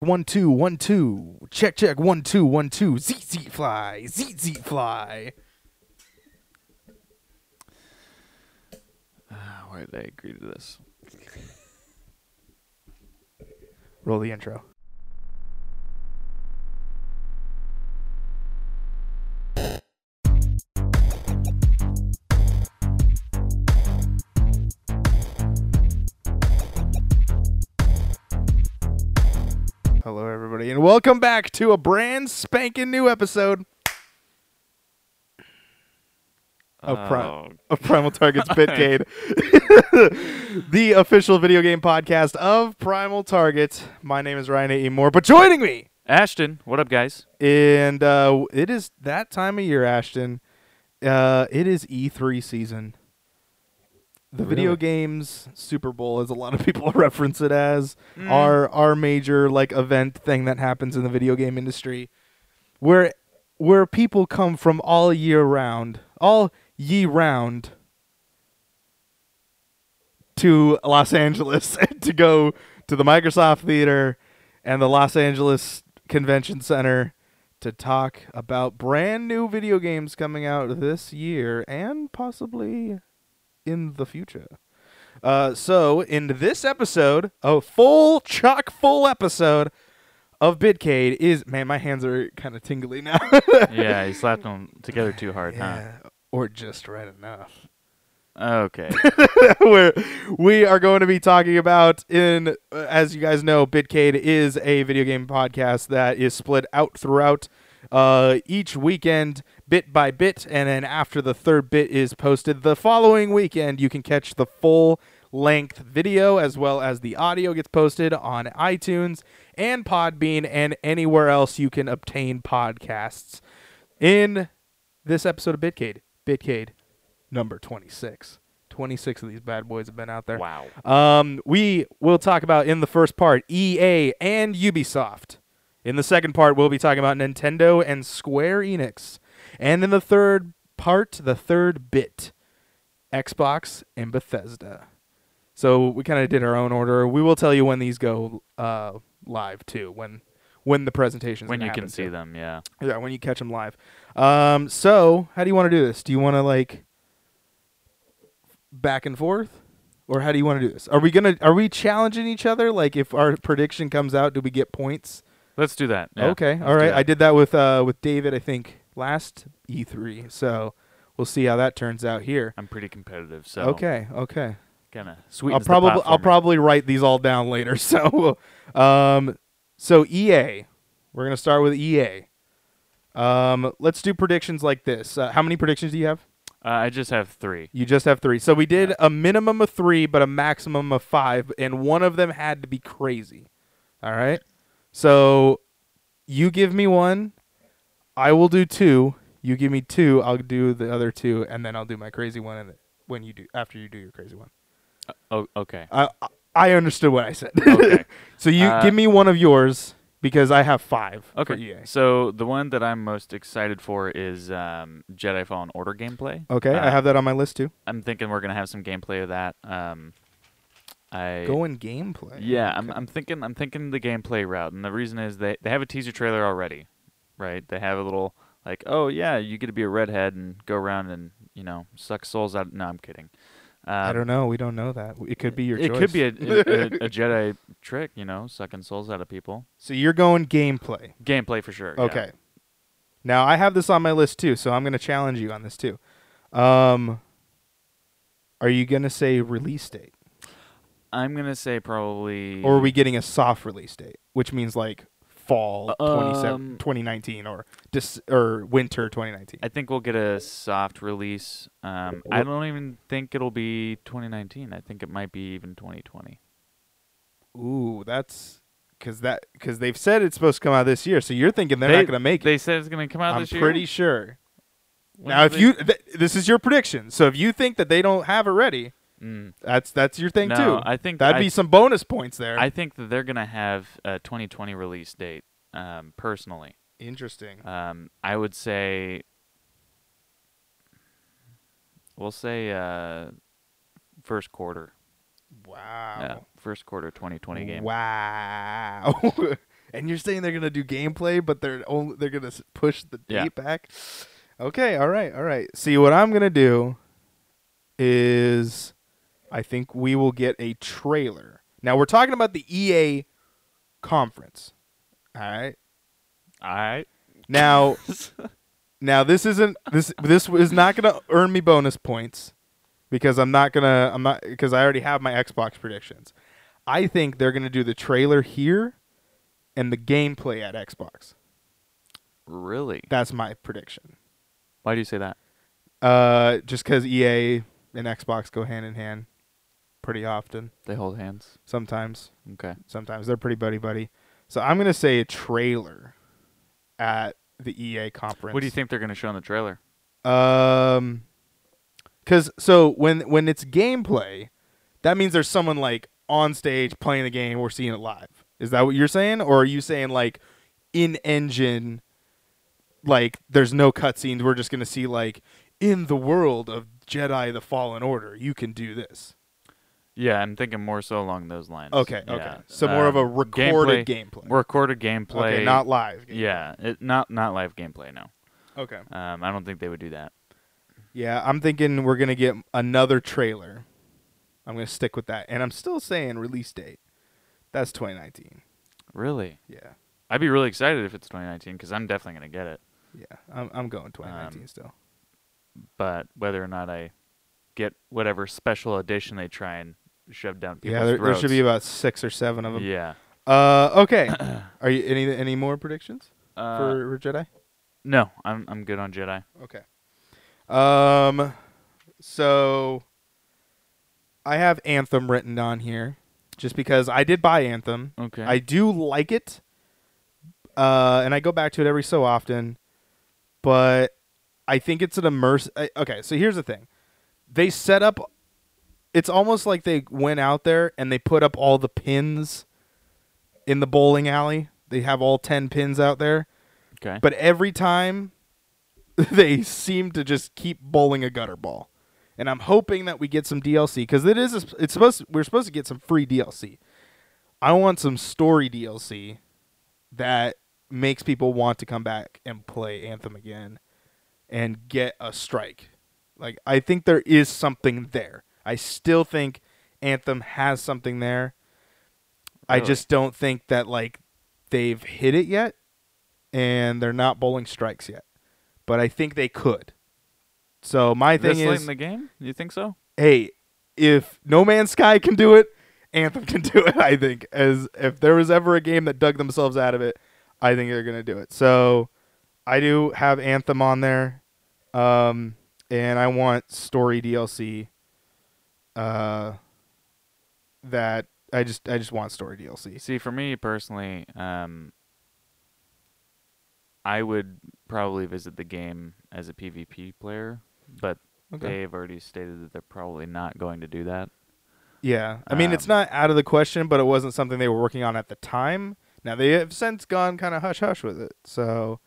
One two one two. Check check one two one two. Zeet fly. Zeet fly. Why did I agree to this? Roll the intro. Hello, everybody, and welcome back to a brand spanking new episode of. Oh, of Primal Targets Bitcade, the official video game podcast of Primal Target. My name is Ryan A. E. Moore, but joining me, Ashton, what up, guys? and uh, it is that time of year, Ashton. Uh, it is E3 season. The video Really? games Super Bowl, as a lot of people reference it as, Mm. our our major like event thing that happens in the video game industry, where where people come from all year round, all ye round, to Los Angeles to go to the Microsoft Theater and the Los Angeles Convention Center to talk about brand new video games coming out this year and possibly in the future. Uh, so in this episode, a full chock full episode of Bitcade is man, my hands are kind of tingly now. yeah, you slapped them together too hard, yeah, or just right enough. huh? Okay. where we are going to be talking about in uh, as you guys know bitcade is a video game podcast that is split out throughout uh, each weekend bit by bit and then after the third bit is posted the following weekend you can catch the full length video as well as the audio gets posted on itunes and podbean and anywhere else you can obtain podcasts in this episode of bitcade bitcade number 26 26 of these bad boys have been out there wow. um, we will talk about in the first part EA and Ubisoft. In the second part, we'll be talking about Nintendo and Square Enix. And in the third part, the third bit, Xbox and Bethesda. So we kind of did our own order. We will tell you when these go uh, live too, when when the presentations When you can see too. them, yeah. Yeah, when you catch them live. Um, so how do you want to do this? Do you want to like back and forth, or how do you want to do this? Are we gonna are we challenging each other? Like if our prediction comes out, do we get points? Let's do that. yeah. okay, all right. I did that with uh with David. I think last E3. So we'll see how that turns out here. I'm pretty competitive, so Okay, okay. kind of I'll probably I'll probably write these all down later. So, um, so EA, we're gonna start with EA. Um, let's do predictions like this. Uh, how many predictions do you have? Uh, I just have three. You just have three. So we did a minimum of three, but a maximum of five, and one of them had to be crazy. All right. So you give me one, I will do two. You give me two, I'll do the other two, and then I'll do my crazy one. And when you do after you do your crazy one, Oh, okay. I I- I understood what I said. Okay. so you Uh, give me one of yours because I have five. Okay. So the one that I'm most excited for is um, Jedi Fallen Order gameplay. Okay, I Uh, have that on my list too. I'm thinking we're gonna have some gameplay of that. Um, I Going gameplay. Yeah, I'm I'm thinking I'm thinking the gameplay route, and the reason is they they have a teaser trailer already, right? They have a little like, oh yeah, you get to be a redhead and go around and you know suck souls out. No, I'm kidding. Um, I don't know. We don't know that. It could be your It choice. could be a, a, a, Jedi trick, you know, sucking souls out of people. so you're going gameplay. Gameplay for sure. yeah. Okay. Now I have this on my list too, so I'm going to challenge you on this too. Um, are you going to say release date, I'm gonna say probably. or are we getting a soft release date, which means like fall Um, 2019 or dis- or winter 2019? I think we'll get a soft release. Um, I don't even think it'll be 2019. I think it might be even 2020. Ooh, that's because that because they've said it's supposed to come out this year. So you're thinking they're They- not going to make it. They said it's gonna come out I'm this year. pretty sure. When now, if they- you th- this is your prediction, so if you think that they don't have it ready, Mm. that's that's your thing no, too. I think That'd I, be some bonus points there. I think that they're gonna have a 2020 release date. Um, personally, Interesting. um, I would say we'll say uh, first quarter. Wow. Yeah, first quarter 2020 game. Wow. And you're saying they're gonna do gameplay, but they're only they're gonna push the Yeah. date back. Okay, all right, all right. See, what I'm gonna do is, I think we will get a trailer. Now we're talking about the EA conference. All right. All right. Now, now this isn't this this is not gonna earn me bonus points because I'm not gonna I'm not because I already have my Xbox predictions. I think they're gonna do the trailer here and the gameplay at Xbox. Really? That's my prediction. Why do you say that? Uh, just because EA and Xbox go hand in hand pretty often. They hold hands. Sometimes, Okay. sometimes they're pretty buddy buddy. So I'm gonna say a trailer at the EA conference. What do you think they're going to show in the trailer? Um, because so when when it's gameplay, that means there's someone like on stage playing the game. We're seeing it live. Is that what you're saying, or are you saying like in engine? Like there's no cutscenes. We're just gonna see like in the world of Jedi: The Fallen Order, you can do this. Yeah, I'm thinking more so along those lines. Okay, Yeah. okay. So more of a Um, recorded gameplay. Recorded gameplay. Okay, not live. gameplay. Yeah, it, not not live gameplay. No. Okay. Um, I don't think they would do that. Yeah, I'm thinking we're gonna get another trailer. I'm gonna stick with that, and I'm still saying release date. That's 2019. Really? Yeah, I'd be really excited if it's 2019 because I'm definitely going to get it. yeah. I'm I'm going 2019 Um, still. But whether or not I get whatever special edition they try and shove down people's Yeah, there, there should be about six or seven of them. Yeah. Uh, okay. Are you any any more predictions Uh, for, for Jedi? no, I'm I'm good on Jedi. Okay. Um, so I have Anthem written on here, just because I did buy Anthem. Okay. I do like it, uh, and I go back to it every so often. But I think it's an immersive. Okay, so here's the thing: they set up. It's almost like they went out there and they put up all the pins in the bowling alley. They have all ten pins out there, okay. but every time they seem to just keep bowling a gutter ball. And I'm hoping that we get some DLC because it is. a- It's supposed. we're supposed to get some free DLC. I want some story DLC that makes people want to come back and play Anthem again and get a strike. Like I think there is something there. I still think Anthem has something there. I just don't think that like they've hit it yet and they're not bowling strikes yet. But I think they could. So my thing this late is in the game? You think so? hey, if No Man's Sky can do it, Anthem can do it. I think as if there was ever a game that dug themselves out of it, I think they're gonna do it. So I do have Anthem on there, um, and I want story DLC. Uh, that I just I just want story DLC. See, for me personally, um, I would probably visit the game as a PvP player, but Okay. they've already stated that they're probably not going to do that. Yeah, I mean it's Um, not out of the question, but it wasn't something they were working on at the time. Now they have since gone kind of hush hush with it. So,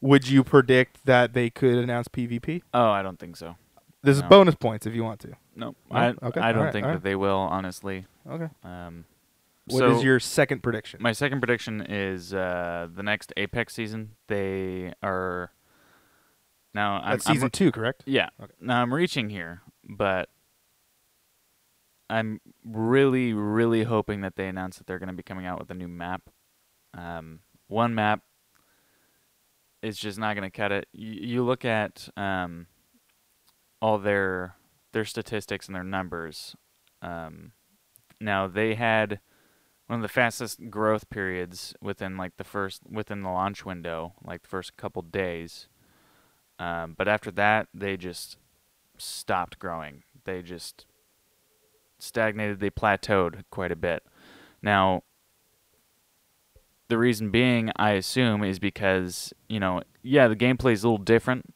would you predict that they could announce PvP? Oh, I don't think so. This is No. bonus points if you want to. No, No? I Okay, I don't alright, think alright. that they will. Honestly, Okay. um, What is so your second prediction? my second prediction is uh, the next Apex season. They are now. I'm, That's I'm season two, correct? Yeah. Okay. Now I'm reaching here, but I'm really, really hoping that they announce that they're going to be coming out with a new map. Um, one map is just not going to cut it. You, you look at um, all their their statistics and their numbers. Um, now they had one of the fastest growth periods within like the first within the launch window, like the first couple days. Um, but after that, they just stopped growing. They just stagnated. They plateaued quite a bit. Now, the reason being, I assume, is because you know, yeah, the gameplay is a little different.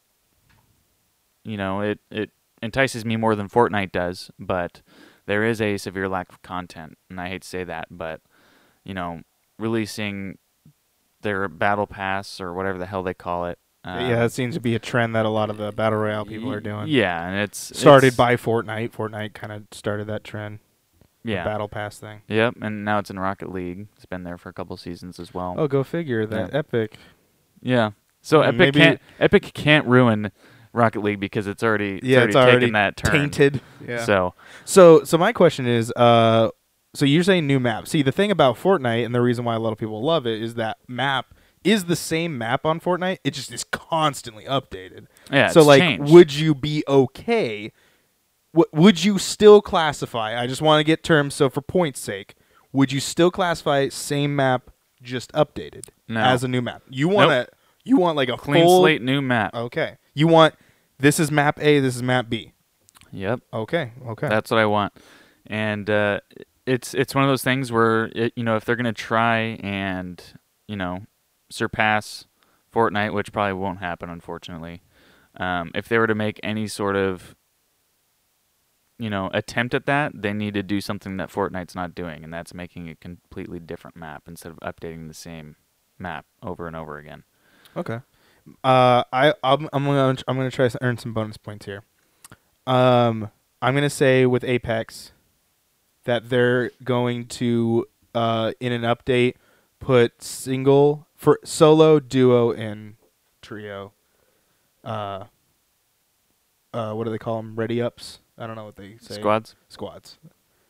You know, it it entices me more than Fortnite does, but there is a severe lack of content, and I hate to say that, but you know, releasing their battle pass or whatever the hell they call it. yeah, um, that seems to be a trend that a lot of the battle royale people are doing. Yeah, and it's Started it's- by Fortnite. Fortnite kind of started that trend. Yeah. Battle Pass thing. Yep, and now it's in Rocket League. It's been there for a couple seasons as well. Oh, go figure. That Yeah. Epic. Yeah. So Uh, Epic can't Epic can't ruin Rocket League because it's already Yeah, it's it's already, already taken that turn. Tainted. Yeah. So So so my question is, uh, so you're saying new map. See, the thing about Fortnite and the reason why a lot of people love it is that map is the same map on Fortnite. It just is constantly updated. yeah, so it's like, changed. would you be okay? W- would you still classify? I just want to get terms. So for points' sake, would you still classify same map just updated No. as a new map? You want to you want like a clean full, slate new map? Okay. You want this is map A. This is map B. Yep. Okay. Okay. That's what I want. And uh, it's it's one of those things where it, you know if they're gonna try and you know surpass Fortnite, which probably won't happen, unfortunately. Um, if they were to make any sort of you know attempt at that, they need to do something that Fortnite's not doing, and that's making a completely different map instead of updating the same map over and over again. Okay. Uh, I I'm, I'm gonna I'm gonna try to earn some bonus points here. Um, I'm gonna say with Apex that they're going to uh in an update put single for solo, duo, and trio. Uh. Uh, what do they call them? Ready ups. I don't know what they say. Squads. squads,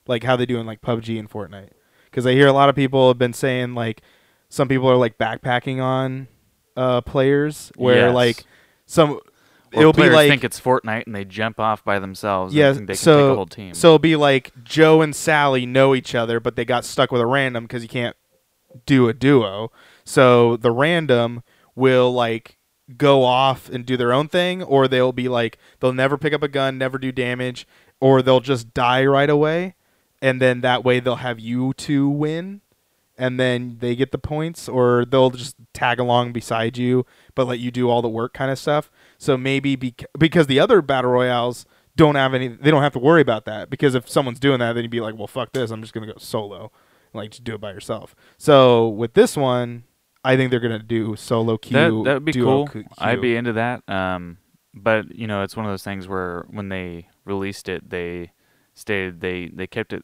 like how they do in like PUBG and Fortnite. Because I hear a lot of people have been saying like some people are like backpacking on uh, players where Yes. like some Or it'll be players like think it's Fortnite and they jump off by themselves. yeah, and think they can so take a whole team. so it'll be like Joe and Sally know each other, but they got stuck with a random because you can't do a duo. So the random will like go off and do their own thing, or they'll be like they'll never pick up a gun, never do damage, or they'll just die right away, and then that way they'll have you two win, and then they get the points, or they'll just tag along beside you, but let you do all the work kind of stuff. So maybe bec- because the other battle royales don't have any, they don't have to worry about that because if someone's doing that, then you'd be like, well, fuck this, I'm just gonna go solo, like just do it by yourself. So with this one. I think they're gonna do solo queue. that that would be cool. I'd be into that. Um, but you know, it's one of those things where when they released it, they stated they they kept it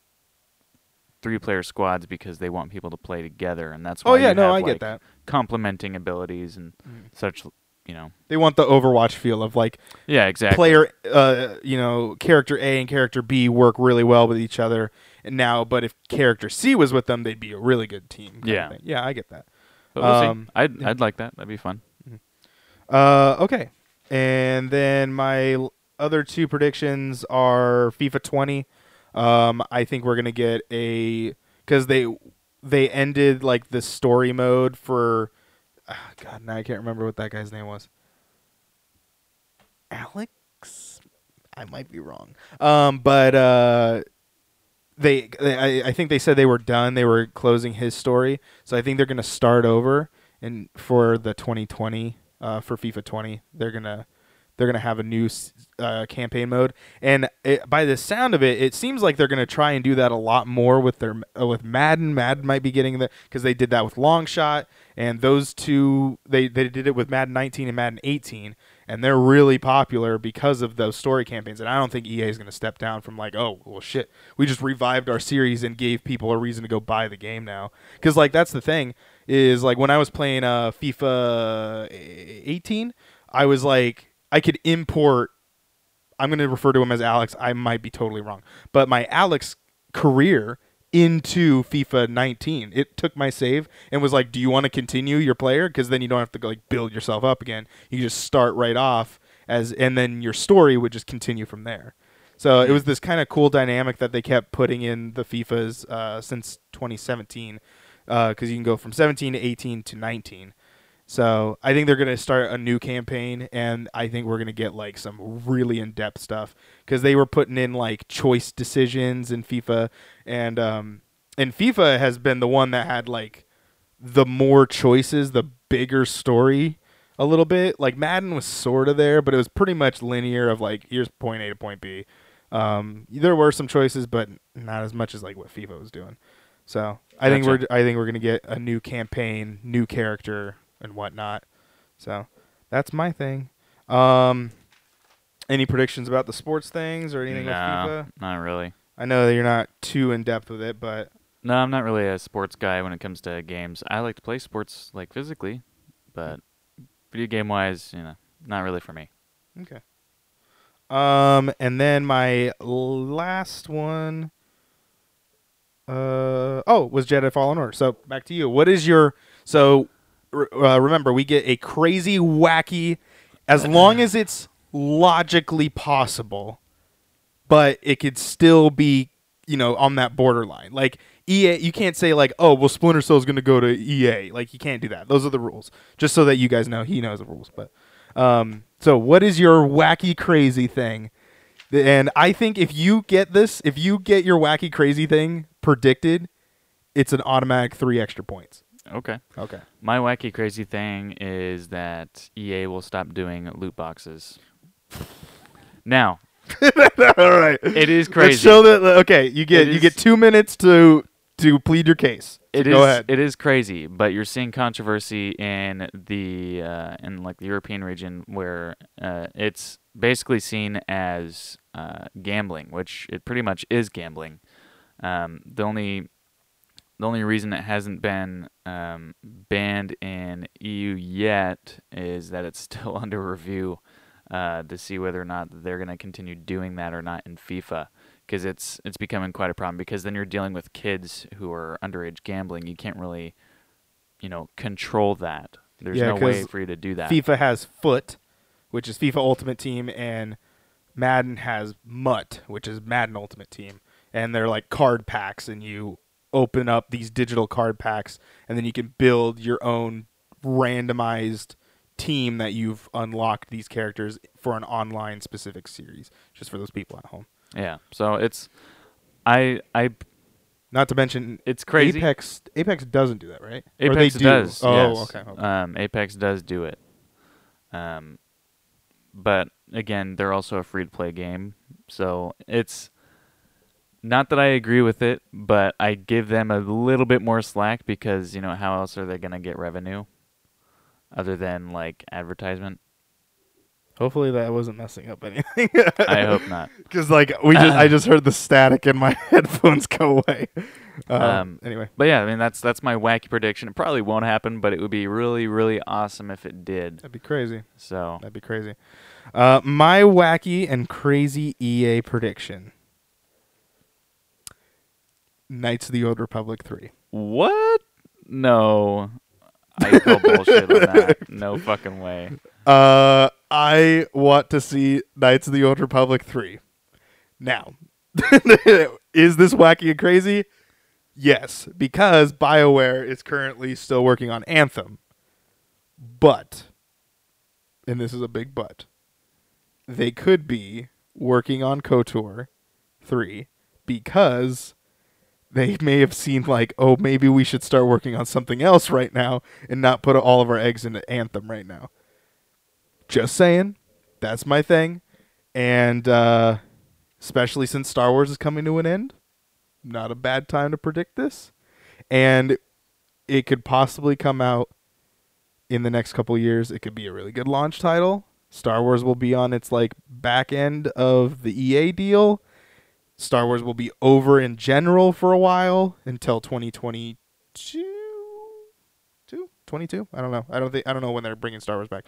three player squads because they want people to play together, and that's why Oh yeah, you no, have, I like, get that. complementing abilities and Mm. such. You know, They want the Overwatch feel of like yeah, exactly. player, uh, you know, character A and character B work really well with each other. And now, but if character C was with them, they'd be a really good team. Yeah. yeah, I get that. But we'll see. um, I'd yeah. I'd like that. That'd be fun. Uh, okay, and then my other two predictions are FIFA 20. Um, I think we're gonna get a because they they ended like the story mode for ah, God. Now I can't remember what that guy's name was. Alex, I might be wrong. Um, but uh, they, they I, I think they said they were done. They were closing his story, so I think they're gonna start over and for the 2020 uh, for FIFA 20, they're gonna they're gonna have a new uh, campaign mode. And it, by the sound of it, it seems like they're gonna try and do that a lot more with their uh, with Madden. Madden might be getting the because they did that with Longshot, and those two they they did it with Madden 19 and Madden 18, and they're really popular because of those story campaigns. And I don't think EA is gonna step down from like, oh well, shit, we just revived our series and gave people a reason to go buy the game now. Because like that's the thing is like when I was playing uh FIFA 18, I was like I could import I'm going to refer to him as Alex. I might be totally wrong. But my Alex career into FIFA 19. It took my save and was like, "Do you want to continue your player because then you don't have to like build yourself up again. You just start right off as and then your story would just continue from there." So it was this kind of cool dynamic that they kept putting in the FIFAs uh, since 2017 because you can go from 17 to 18 to 19. So I think they're gonna start a new campaign, and I think we're gonna get like some really in-depth stuff because they were putting in like choice decisions in FIFA, and um, and FIFA has been the one that had like the more choices, the bigger story a little bit. Like Madden was sort of there, but it was pretty much linear of like here's point A to point B. Um, there were some choices, but not as much as like what FIFA was doing. So I think we're I think we're gonna get a new campaign, new character, and whatnot. So that's my thing. Um, any predictions about the sports things or anything nah, with FIFA? not really. I know that you're not too in depth with it, but No, I'm not really a sports guy when it comes to games. I like to play sports like physically, but video game wise, you know, not really for me. okay. Um, and then my last one, uh, oh, was Jedi Fallen Order. So back to you. What is your so? Uh, remember, we get a crazy, wacky, as long as it's logically possible, but it could still be, you know, on that borderline. Like EA, you can't say like, oh, well, Splinter Cell is going to go to EA. Like you can't do that. Those are the rules. Just so that you guys know, he knows the rules. But um, so what is your wacky, crazy thing? And I think if you get this, if you get your wacky, crazy thing predicted, it's an automatic three extra points. Okay. Okay. My wacky crazy thing is that EA will stop doing loot boxes. Now, All right. it is Let's crazy. show that. Okay, you get It you get two minutes to to plead your case. It Go is- ahead. It is crazy, but you're seeing controversy in the uh, in like the European region where uh, it's basically seen as uh, gambling, which it pretty much is gambling. Um, the only the only reason it hasn't been um, banned in EU yet is that it's still under review uh, to see whether or not they're going to continue doing that or not in FIFA because it's it's becoming quite a problem because then you're dealing with kids who are underage gambling. You can't really, you know, control that. There's Yeah, no way for you to do that. FIFA has FUT, which is FIFA Ultimate Team, and Madden has MUT, which is Madden Ultimate Team, and they're like card packs, and you open up these digital card packs, and then you can build your own randomized team that you've unlocked these characters for an online specific series, just for those people at home. Yeah. So it's, I I Not to mention it's crazy. Apex. Apex doesn't do that, right? Apex do? does. Oh, yes. okay. okay. Um, Apex does do it. Um, but again, they're also a free to play game, so it's not that I agree with it, but I give them a little bit more slack because you know how else are they gonna get revenue, other than like advertisement? Hopefully that wasn't messing up anything. I hope not. Because like we just, I just heard the static in my headphones go away. Um, Um, anyway, But yeah, I mean that's that's my wacky prediction. It probably won't happen, but it would be really really awesome if it did. that'd be crazy. So That'd be crazy. Uh, my wacky and crazy EA prediction: Knights of the Old Republic three. What? No. I call bullshit on that. No fucking way. Uh, I want to see Knights of the Old Republic 3. Now, is this wacky and crazy? Yes, because BioWare is currently still working on Anthem. But, and this is a big but, they could be working on KOTOR 3 because they may have seen like, oh, maybe we should start working on something else right now and not put all of our eggs into Anthem right now. Just saying, that's my thing, and uh, especially since Star Wars is coming to an end, not a bad time to predict this, and it could possibly come out in the next couple years. It could be a really good launch title. Star Wars will be on its like back end of the EA deal. Star Wars will be over in general for a while until 2022. 22? I don't know. I don't think I don't know when they're bringing Star Wars back.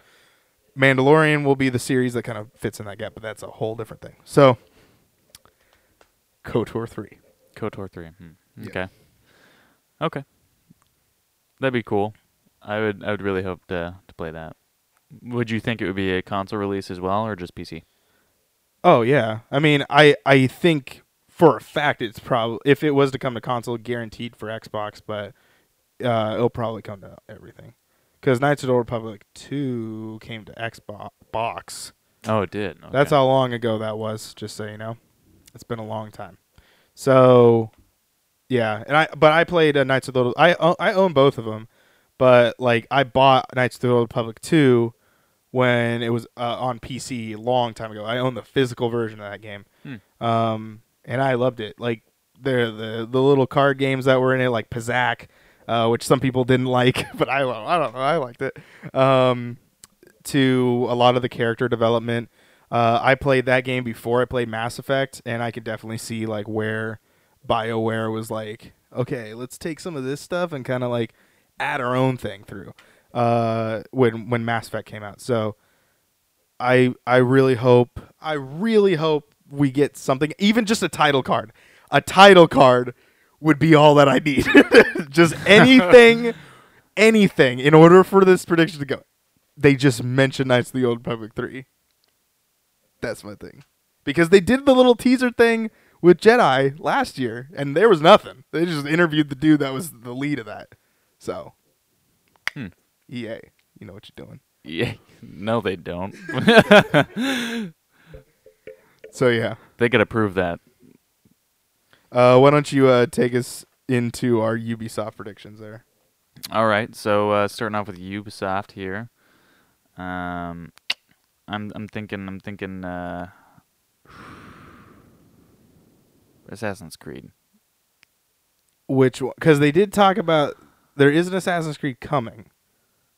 Mandalorian will be the series that kind of fits in that gap, but that's a whole different thing. So, KOTOR 3. KOTOR 3. Hmm. Yeah. Okay. Okay. That'd be cool. I would I would really hope to to play that. Would you think it would be a console release as well or just PC? Oh yeah. I mean, I I think for a fact it's probably if it was to come to console, guaranteed for Xbox, but uh, it'll probably come to everything. Because Knights of the Old Republic 2 came to Xbox. Oh, it did. Okay. That's how long ago that was, just so you know. It's been a long time. So, yeah, and I but I played uh, Knights of the Old, I own both of them, but like I bought Knights of the Old Republic 2 when it was uh, on PC a long time ago. I own the physical version of that game. Hmm. Um and I loved it. Like the the the little card games that were in it like Pazaak, uh, which some people didn't like, but I I don't know, I liked it. Um to a lot of the character development Uh, I played that game before I played Mass Effect, and I could definitely see like where BioWare was like, okay, let's take some of this stuff and kind of like add our own thing through. Uh, when when Mass Effect came out, so I I really hope I really hope we get something, even just a title card. A title card would be all that I need. just anything, anything in order for this prediction to go. They just mentioned Knights of the Old Republic three. That's my thing, because they did the little teaser thing with Jedi last year, and there was nothing. They just interviewed the dude that was the lead of that. So, Hmm. EA, you know what you're doing. Yeah. No, they don't. So yeah, they gotta prove that. uh, why don't you uh, take us into our Ubisoft predictions there? All right, so uh, starting off with Ubisoft here. Um, I'm I'm thinking I'm thinking uh, Assassin's Creed. Which because they did talk about there is an Assassin's Creed coming.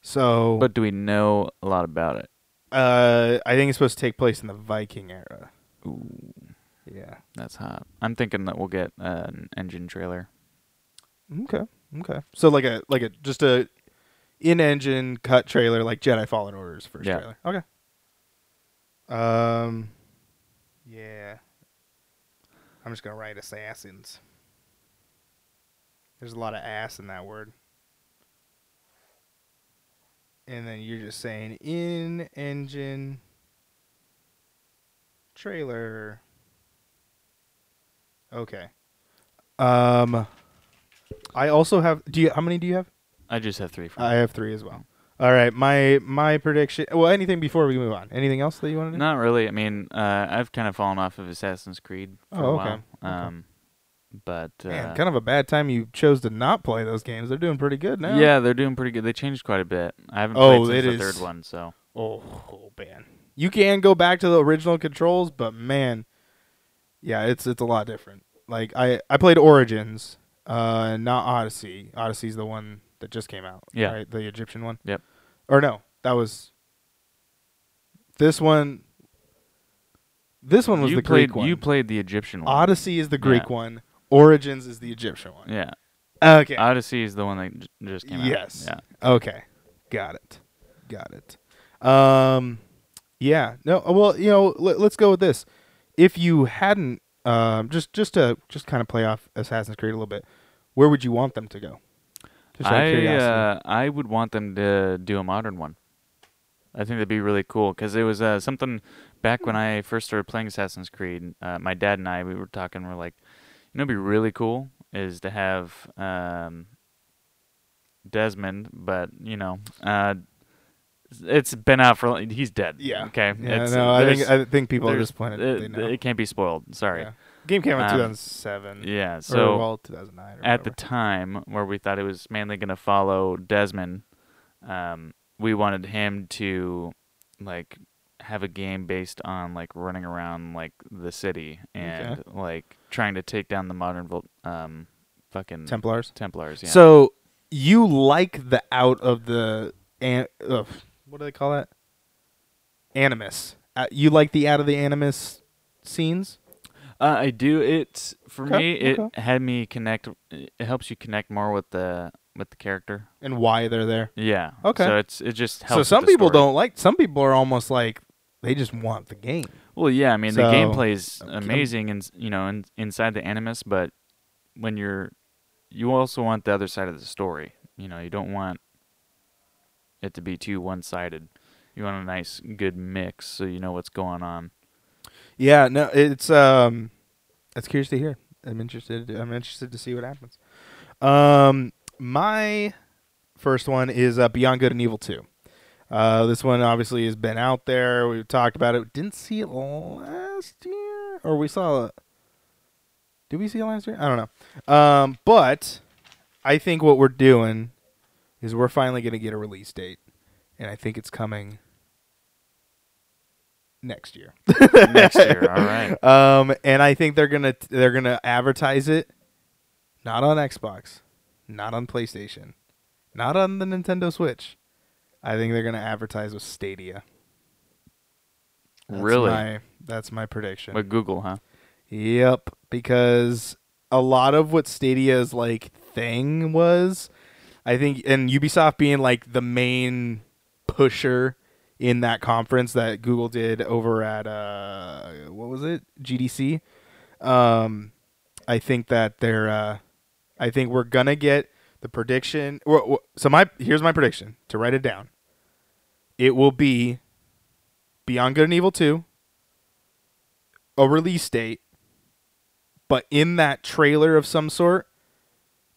So, But do we know a lot about it? uh, I think it's supposed to take place in the Viking era. Ooh, Yeah. that's hot. I'm thinking that we'll get uh, an engine trailer. Okay. Okay. So like a like a just a in-engine cut trailer like Jedi Fallen Order's first Yeah. trailer. Okay. Um. Yeah. I'm just gonna write assassins. There's a lot of ass in that word. And then you're just saying in-engine trailer. Okay. Um. I also have. Do you? How many do you have? I just have three. For I have three as well. All right, my my prediction. Well, anything before we move on? Anything else that you want to do? Not really. I mean, uh, I've kind of fallen off of Assassin's Creed for Oh, a okay. while. Okay. Um, but uh, Man, kind of a bad time you chose to not play those games. They're doing pretty good now. yeah, they're doing pretty good. They changed quite a bit. I haven't Oh, played it since the is- third one, so Oh, oh man, you can go back to the original controls, but man, yeah, it's it's a lot different. Like I I played Origins, uh, not Odyssey. Odyssey's the one that just came out. Yeah. right? the Egyptian one. Yep. Or no, that was this one. This one was you the played Greek one. you played the Egyptian one. Odyssey is the Greek Yeah. one. Origins is the Egyptian one. yeah, Okay. Odyssey is the one that j- just came out. Yes. Yeah. Okay. Got it. Got it. Um yeah. No, uh, well, you know, let, us go with this. If you hadn't um just just to just kind of play off Assassin's Creed a little bit, where would you want them to go? Just out of I curiosity. uh, I would want them to do a modern one. I think that'd be really cool because it was uh, something back when I first started playing Assassin's Creed. Uh, my dad and I we were talking. We're like, you know, it'd be really cool is to have um, Desmond, but you know, uh, it's been out for he's dead. yeah. Okay. Yeah, It's- no, I think I think people are there's- disappointed. they know. it can't be spoiled. Sorry. Yeah. Game came out in Um, 2007. Yeah. or, So well, 2009 or at the time where we thought it was mainly going to follow Desmond, um, we wanted him to like have a game based on like running around like the city and like trying to take down the modern um fucking Templars. Templars. Yeah. So you like the out of the an, ugh, what do they call that? Animus. Uh, you like the out of the animus scenes? uh, I do. It for Okay, me. It okay. had me connect. It helps you connect more with the with the character. and why they're there. Yeah. Okay. So it's it just helps. So some people story. don't like. Some people are almost like they just want the game. Well, yeah, I mean the gameplay is amazing, and you know, in, inside the Animus, but when you're, you also want the other side of the story. You know, you don't want it to be too one-sided. You want a nice, good mix, so you know what's going on. Yeah, no, it's um, it's curious to hear. I'm interested. I'm interested to see what happens. Um, my first one is uh, Beyond Good and Evil Two. Uh, this one obviously has been out there. We've talked about it. Didn't see it last year, or we saw it. Did we see it last year? I don't know. Um, but I think what we're doing is we're finally going to get a release date, and I think it's coming next year. Next year, all right. Um, and I think they're gonna they're gonna advertise it, not on Xbox, not on PlayStation, not on the Nintendo Switch. I think they're gonna advertise with Stadia. That's really? my- that's my prediction. With Google, huh? Yep, because a lot of what Stadia's like thing was, I think, and Ubisoft being like the main pusher in that conference that Google did over at uh, what was it, GDC. Um, I think that they're, uh, I think we're gonna get the prediction. So my here's my prediction to write it down. It will be Beyond Good and Evil two. A release date but in that trailer of some sort,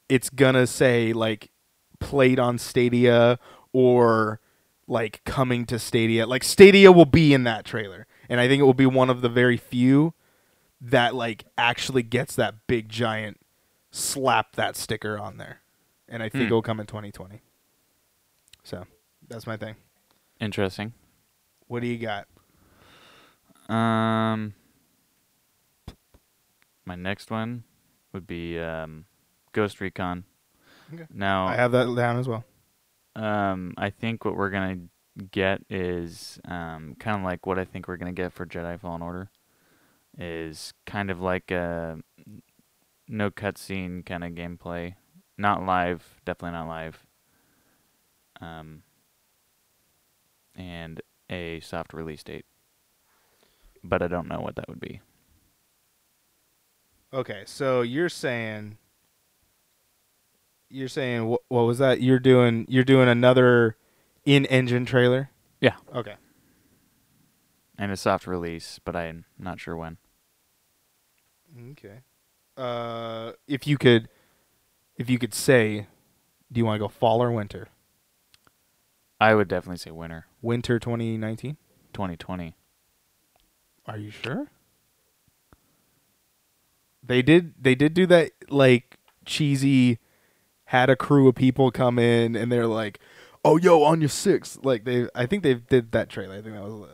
it's gonna say like played on Stadia or like coming to Stadia. Like Stadia will be in that trailer, and I think it will be one of the very few that like actually gets that big giant slap that sticker on there, and I think Hmm. it will come in 2020. So that's my thing. Interesting. What do you got? Um, my next one would be um, Ghost Recon. Okay. Now, I have that down as well. um, I think what we're gonna get is um, kind of like what I think we're gonna get for Jedi Fallen Order, is kind of like a no cutscene kind of gameplay, not live, definitely not live. Um, and a soft release date, but I don't know what that would be. Okay, so you're saying you're saying what, what was that? You're doing you're doing another in-engine trailer? Yeah. Okay. and a soft release, but I'm not sure when. Okay. Uh if you could if you could say do you want to go fall or winter? I would definitely say winter Winter 2019? 2020. Are you sure? They did they did do that like cheesy had a crew of people come in and they're like, "Oh yo, on your six. Like they I think they did that trailer. I think that was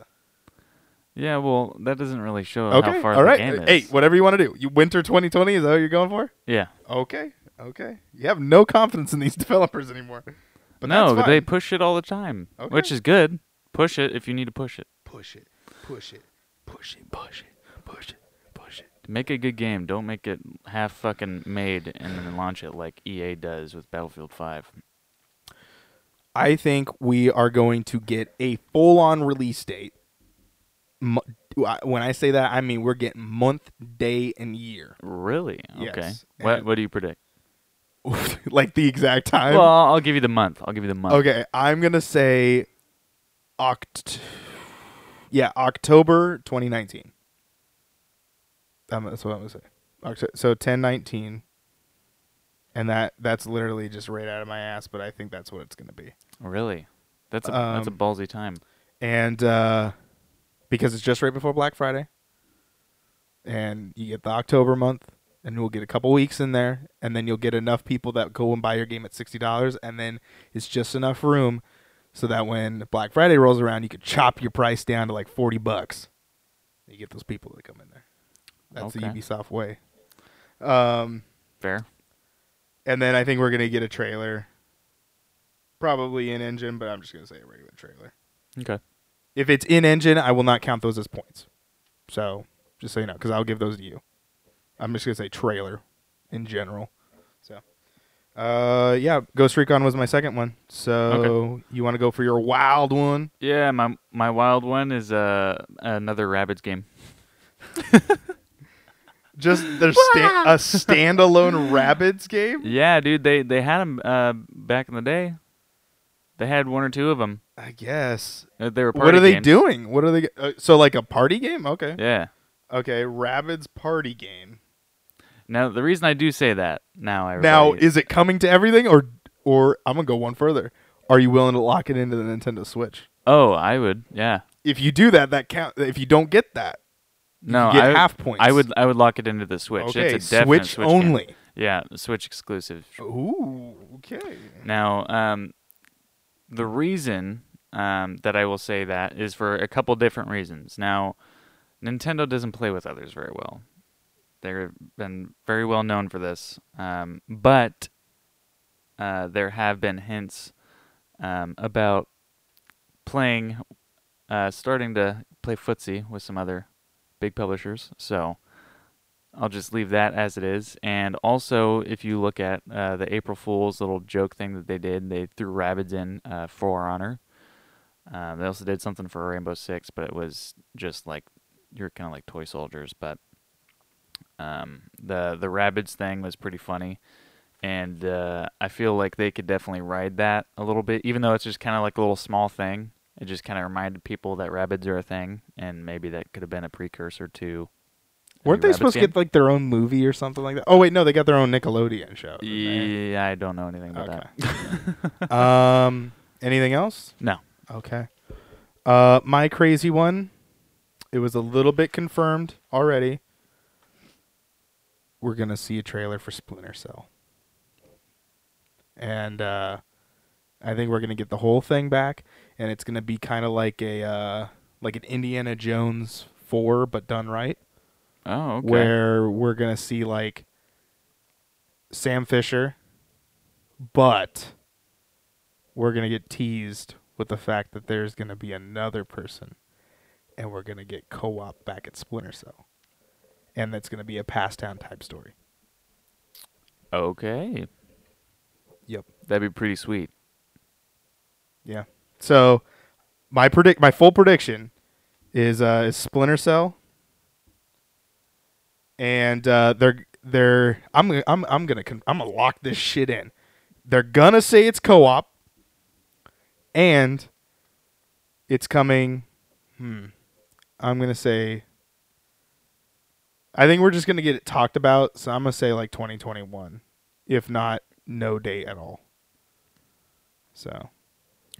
Yeah, well, that doesn't really show Okay. how far All the game is. Hey, whatever you want to do. You winter 2020 is that what you're going for? Yeah. Okay. Okay. You have no confidence in these developers anymore. But no, they push it all the time, which is good. Push it if you need to push it. push it. Push it. Push it. Push it. Push it. Make a good game. Don't make it half fucking made and then launch it like EA does with Battlefield 5. I think we are going to get a full-on release date. When I say that, I mean we're getting month, day, and year. Really? Okay. What What do you predict? like the exact time. well, I'll give you the month. I'll give you the month. Okay, I'm gonna say Oct. Yeah, October 2019. Um, that's what I'm gonna say. Octo- so 1019, and that that's literally just right out of my ass, but I think that's what it's gonna be. Really? That's a that's a Um, ballsy time. And uh, because it's just right before Black Friday, and you get the October month, and we'll get a couple weeks in there, and then you'll get enough people that go and buy your game at sixty dollars, and then it's just enough room so that when Black Friday rolls around, you could chop your price down to like forty bucks. You get those people that come in there. That's the Ubisoft way. Um, Fair. and then I think we're gonna get a trailer, probably in engine, but I'm just gonna say a regular trailer. Okay. If it's in engine, I will not count those as points. So just so you know, because I'll give those to you. I'm just gonna say trailer in general. So, uh, yeah, Ghost Recon was my second one. So you want to go for your wild one? Yeah, my my wild one is uh another Rabbids game. Just there's sta- a standalone Rabbids game. Yeah, dude, they they had them uh back in the day. They had one or two of them. I guess. Uh, They were What party are they games. doing? What are they? Uh, so like a party game? Okay. Yeah. Okay, Rabbids party game. Now the reason I do say that now, everybody, Now, is it coming to everything, or or I'm gonna go one further? Are you willing to lock it into the Nintendo Switch? oh, I would, yeah. If you do that, that count. If you don't get that, you No, get I would- half points. I would I would lock it into the Switch. Okay, it's a definite Switch, Switch game. only. Yeah, Switch exclusive. Ooh, okay. Now, um, the reason um, that I will say that is for a couple different reasons. Now, Nintendo doesn't play with others very well. They've been very well known for this, um, but uh, there have been hints um, about playing uh, starting to play footsie with some other big publishers. So I'll just leave that as it is. And also, if you look at uh, the April Fool's little joke thing that they did, they threw Rabbids in uh, for honor. Um, they also did something for Rainbow Six, but it was just like you're kind of like toy soldiers. But um, the the Rabbids thing was pretty funny, and uh, I feel like they could definitely ride that a little bit, even though it's just kind of like a little small thing. It just kind of reminded people that Rabbids are a thing, and maybe that could have been a precursor to. Weren't they Rabbids supposed to game. get like their own movie or something like that? Oh wait, no, they got their own Nickelodeon show. Yeah, I don't know anything about that. um, anything else? No. Okay. Uh, my crazy one. It was a little bit confirmed already. We're gonna see a trailer for Splinter Cell, and uh, I think we're gonna get the whole thing back, and it's gonna be kind of like a uh, like an Indiana Jones four, but done right Oh, okay. where we're gonna see like Sam Fisher, but we're gonna get teased with the fact that there's gonna be another person, and we're gonna get co-op back at Splinter Cell, and that's gonna be a pass down type story. Okay. Yep. That'd be pretty sweet. Yeah. So my predict my full prediction is uh is Splinter Cell. And uh they're they're I'm gonna- I'm I'm to I'm to lock this shit in. They're to say it's co-op and it's coming hmm I'm to say I think we're just to get it talked about, so I'm to say like 2021 if not no date at all. So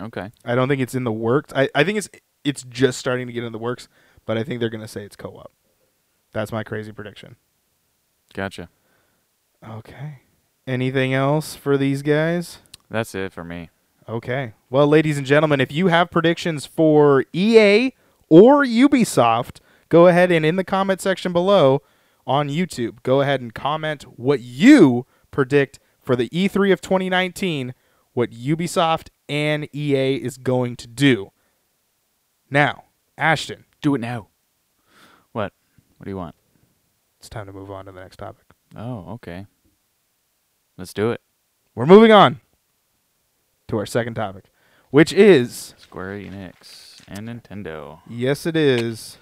Okay. I don't think it's in the works. I, I think it's it's just starting to get in the works, but I think they're gonna say it's co-op. That's my crazy prediction. Gotcha. Okay. Anything else for these guys? That's it for me. Okay. Well, ladies and gentlemen, if you have predictions for EA or Ubisoft, go ahead and in the comment section below on YouTube, go ahead and comment what you predict for the E3 of 2019, what Ubisoft and EA is going to do. Now, Ashton, Do it now. What? What do you want? it's time to move on to the next topic. Oh, okay. Let's do it. We're moving on to our second topic, which is Square Enix and Nintendo. yes, it is.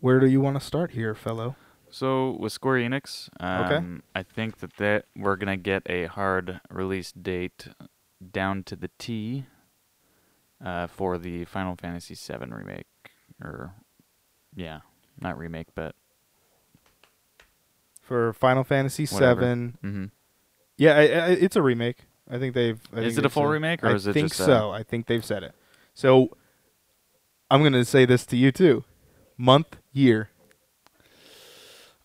Where do you want to start here, fellow? So with Square Enix, Okay. um, I think that, that we're gonna get a hard release date down to the T uh, for the Final Fantasy VII remake, or yeah, not remake, but For Final Fantasy Whatever. VII, hmm yeah, I, I, it's a remake. I think they've. I Is think it a full said- remake, or I is it think just a- so. I think they've said it. So, I'm gonna say this to you too. Month, year,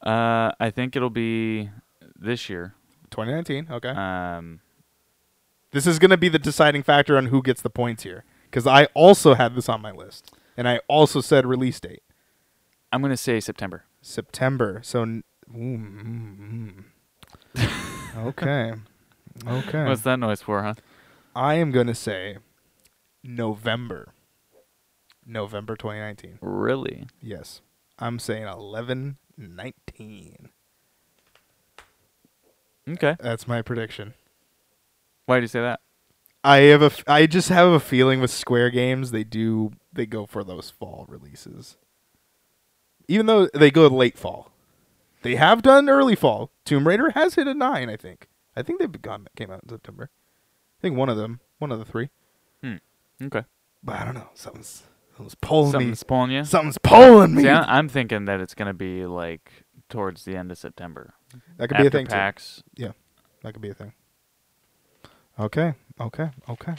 uh, I think it'll be this year. 2019. Okay. Um, this is gonna be the deciding factor on who gets the points here, because I also had this on my list, and I also said release date. I'm gonna say September. September. So, n- mm, mm. okay, okay. What's that noise for, huh? I am gonna say November. November 2019. Really? Yes, I'm saying 11 19. Okay. That's my prediction. Why do you say that? I have a. f- I just have a feeling with Square games they do they go for those fall releases. Even though they go late fall, they have done early fall. Tomb Raider has hit a nine. I think. I think they've gone came out in September. I think one of them, one of the three. Hmm. Okay. But I don't know. Something's something's pulling Something's pulling you. me. Something's pulling me. See, I'm thinking that it's gonna be like towards the end of September. that could be a After thing too. PAX. That could be a thing. Okay. Okay. Okay.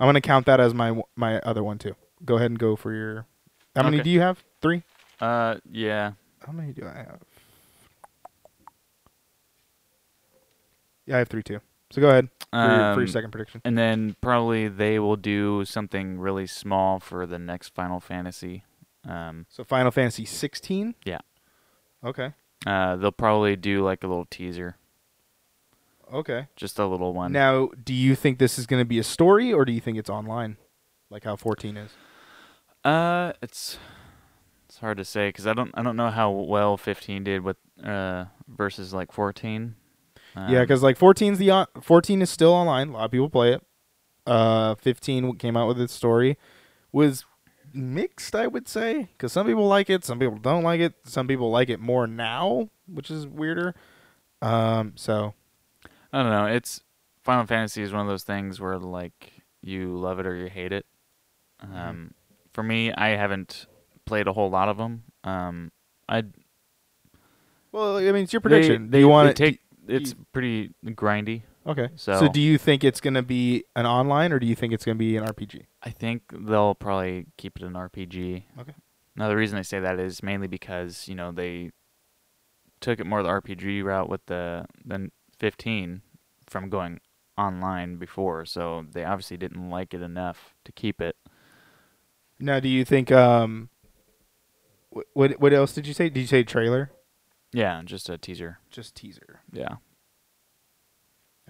I'm gonna count that as my my other one too. Go ahead and go for your. How many Okay. do you have? Three. Uh, yeah. How many do I have? Yeah, I have three too. So go ahead for, your, for your Um, second prediction. And then probably they will do something really small for the next Final Fantasy. Um, So Final Fantasy 16. Yeah. Okay. uh, they'll probably do like a little teaser, Okay. just a little one. Now, do you think this is going to be a story, or do you think it's online, like how 14 is? Uh, it's it's hard to say because I don't I don't know how well 15 did with uh versus like 14. yeah, Um, because like 14's the on- 14 is still online. A lot of people play it. Uh, 15 came out with its story, was mixed, I would say, because some people like it, some people don't like it, some people like it more now, which is weirder. Um, so I don't know. It's Final Fantasy is one of those things where like you love it or you hate it. Mm-hmm. Um, for me, I haven't played a whole lot of them. Um, I well, I mean, it's your prediction. They, you they want to take it's pretty grindy. Okay. So- so do you think it's gonna be an online or do you think it's gonna be an RPG? I think they'll probably keep it an RPG. Okay. Now the reason I say that is mainly because you know they took it more the RPG route with the than 15 from going online before, so they obviously didn't like it enough to keep it. Now, do you think um, what what else did you say? Did you say trailer? Yeah, just a teaser. Just teaser. Yeah.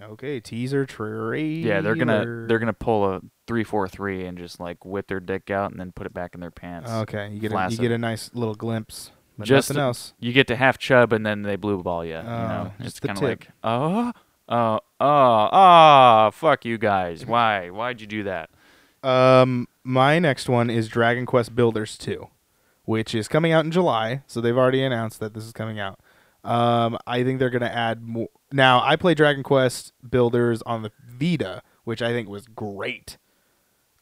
Okay, teaser trailer. Yeah, they're gonna they're gonna pull a three four three and just like whip their dick out and then put it back in their pants. Okay, you get a, you get a nice little glimpse, but Just nothing a- else. You get to half chub and then they blue ball you. you know, Oh, it's just the kind of like oh oh oh oh fuck you guys. Why why'd you do that? Um, my next one is Dragon Quest Builders 2, which is coming out in July. So they've already announced that this is coming out. Um, I think they're gonna add more. Now, I play Dragon Quest Builders on the Vita, which I think was great.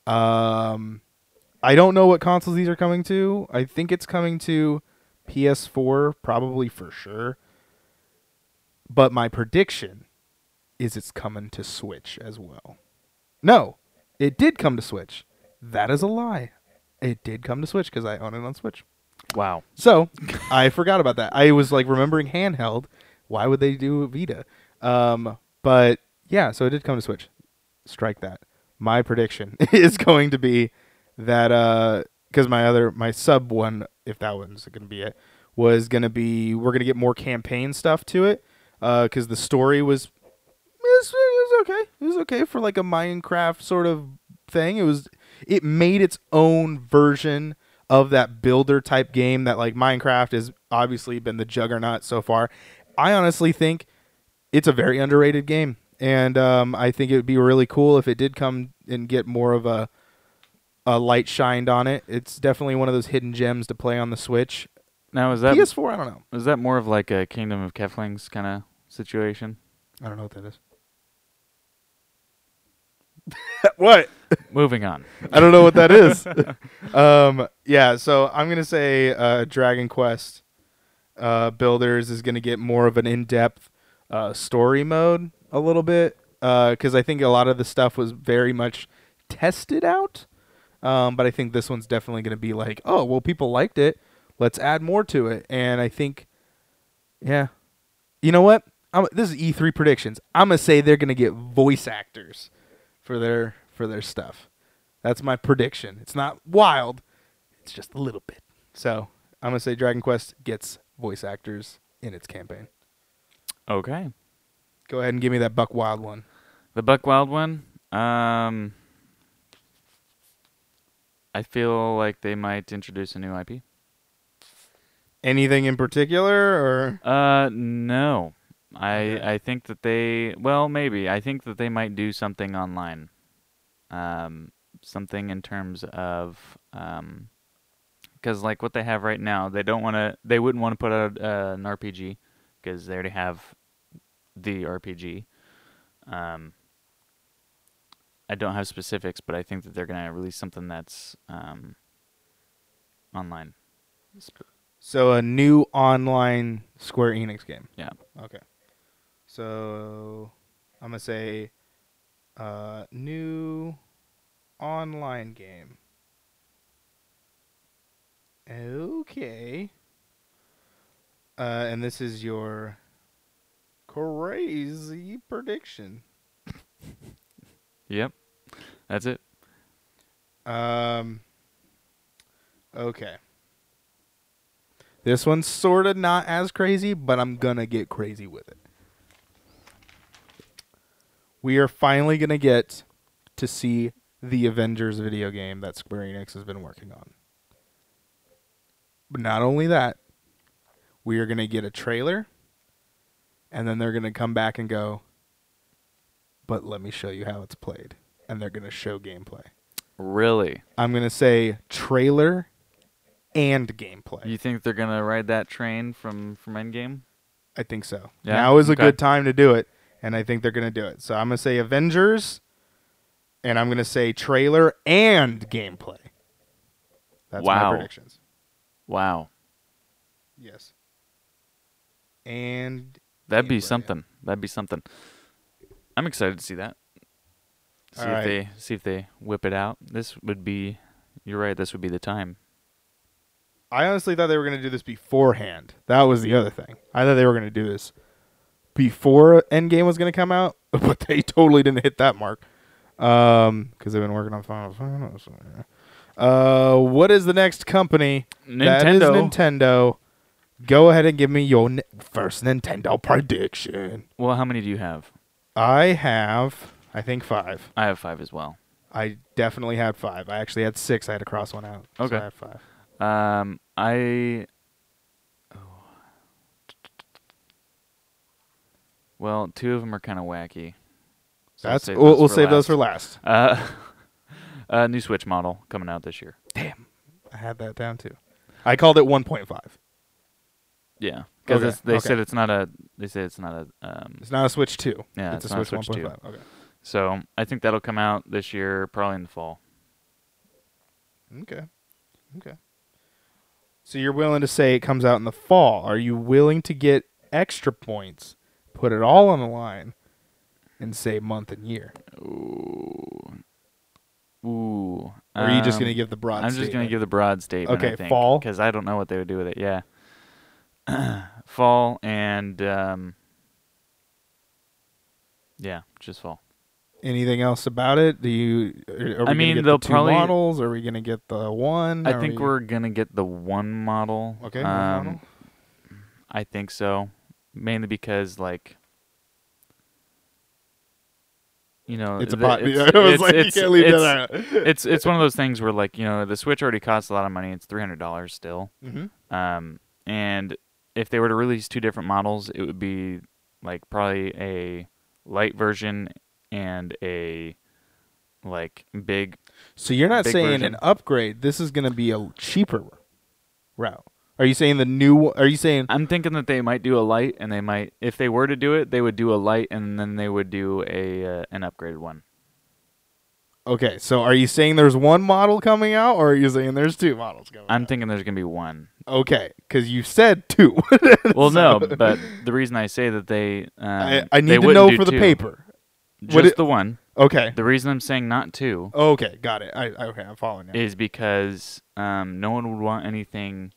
Um, I don't know what consoles these are coming to. I think it's coming to PS4, probably for sure. But my prediction is it's coming to Switch as well. No, it did come to Switch. That is a lie. It did come to Switch because I own it on Switch. Wow. So I forgot about that. I was like remembering handheld. Why would they do Vita? Um, but yeah, so it did come to Switch. Strike that. My prediction is going to be that because my other my sub one, if that one's going to be it, was going to be we're going to get more campaign stuff to it because the story was, it was okay. It was okay for like a Minecraft sort of thing. It was it made its own version of that builder type game that like Minecraft has obviously been the juggernaut so far. I honestly think it's a very underrated game, and um, I think it would be really cool if it did come and get more of a a light shined on it. It's definitely one of those hidden gems to play on the Switch. Now is that PS4, I don't know. is that more of like a Kingdom of Keflings kind of situation? I don't know what that is. what? Moving on. I don't know what that is. um, yeah, so I'm gonna say uh, Dragon Quest uh, Builders is gonna get more of an in-depth uh, story mode a little bit because I think a lot of the stuff was very much tested out. Um, but I think this one's definitely gonna be like, oh well, people liked it. Let's add more to it, and I think, yeah, you know what? I'm, this is E3 predictions. I'm gonna say they're gonna get voice actors for their for their stuff. That's my prediction. It's not wild. It's just a little bit. So I'm gonna say Dragon Quest gets voice actors in its campaign. Okay. Go ahead and give me that Buck Wild one. The Buck Wild one. Um, I feel like they might introduce a new IP. Anything in particular, or Uh, no. I. I think that they well maybe I think that they might do something online. Um, something in terms of um, because like what they have right now, they don't want to. They wouldn't want to put out uh, an RPG because they already have the RPG. Um, I don't have specifics, but I think that they're gonna release something that's um, online. so a new online Square Enix game? Yeah. Okay. So I'm gonna say uh, new online game. Okay. Uh, and this is your crazy prediction. Yep, that's it. Um. Okay. This one's sort of not as crazy, but I'm gonna get crazy with it. We are finally gonna get to see the Avengers video game that Square Enix has been working on. But not only that, we are going to get a trailer, and then they're going to come back and go, but let me show you how it's played. And they're going to show gameplay. Really? I'm going to say trailer and gameplay. You think they're gonna ride that train from from Endgame? I think so. Yeah? Now is a good time to do it, and I think they're going to do it. So I'm going to say Avengers, and I'm going to say trailer and gameplay. That's my predictions. Wow, Yes. And that'd be yeah. something. That'd be something. I'm excited to see that. See if Alright. they see if they whip it out. This would be. You're right. This would be the time. I honestly thought they were going to do this beforehand. That was the other thing. I thought they were going to do this before Endgame was going to come out, but they totally didn't hit that mark. Um, because they've been working on Final Fantasy. Uh, what is the next company? That is Nintendo. Nintendo. Go ahead and give me your n- first Nintendo prediction. well, how many do you have? I have, I think five. I have five as well. I definitely had five. I actually had six. I had to cross one out. so Okay. I have five. Um, I. Well, two of them are kind of wacky. So That's save we'll, those we'll for save those for last. Uh, a new Switch model coming out this year. Damn, I had that down too. I called it 1.5. Yeah, because Okay, they okay. said it's not a. They say it's not a. Um, It's not a Switch 2. yeah, it's, it's, a Switch, Switch 2. 1.5. Okay. So I think that'll come out this year, probably in the fall. Okay. Okay. So you're willing to say it comes out in the fall. Are you willing to get extra points, put it all on the line, and say month and year? Ooh. Ooh. Or are you just um, going to give the broad I'm just gonna give the broad statement. Okay, I think, fall? because I don't know what they would do with it. Yeah, fall and um, yeah, just fall. Anything else about it? Do you? Are, are we I mean, get they'll the two probably- models. Are we going to get the one? I think we- we're gonna get the one model. okay. one Um, model? I think so, mainly because like. You know, It's a pot. it's- it's- like, you it's- can't leave it's- that out. it's it's one of those things where like you know the Switch already costs a lot of money. It's three hundred dollars still. hmm Um, and if they were to release two different models, it would be like probably a light version and a like big. So you're not saying version. an upgrade. This is going to be a cheaper route. Are you saying the new? Are you saying I'm thinking that they might do a light, and they might, if they were to do it, they would do a light, and then they would do a uh, an upgraded one. okay? So are you saying there's one model coming out, or are you saying there's two models coming? I'm out? thinking there's gonna be one. okay, because you said two. Well, So- no, but the reason I say that they, um, I, I need to know for the two, paper. just Would it- the one. Okay. The reason I'm saying not two Okay, got it. I okay, I'm following now. is because um, no one would want anything,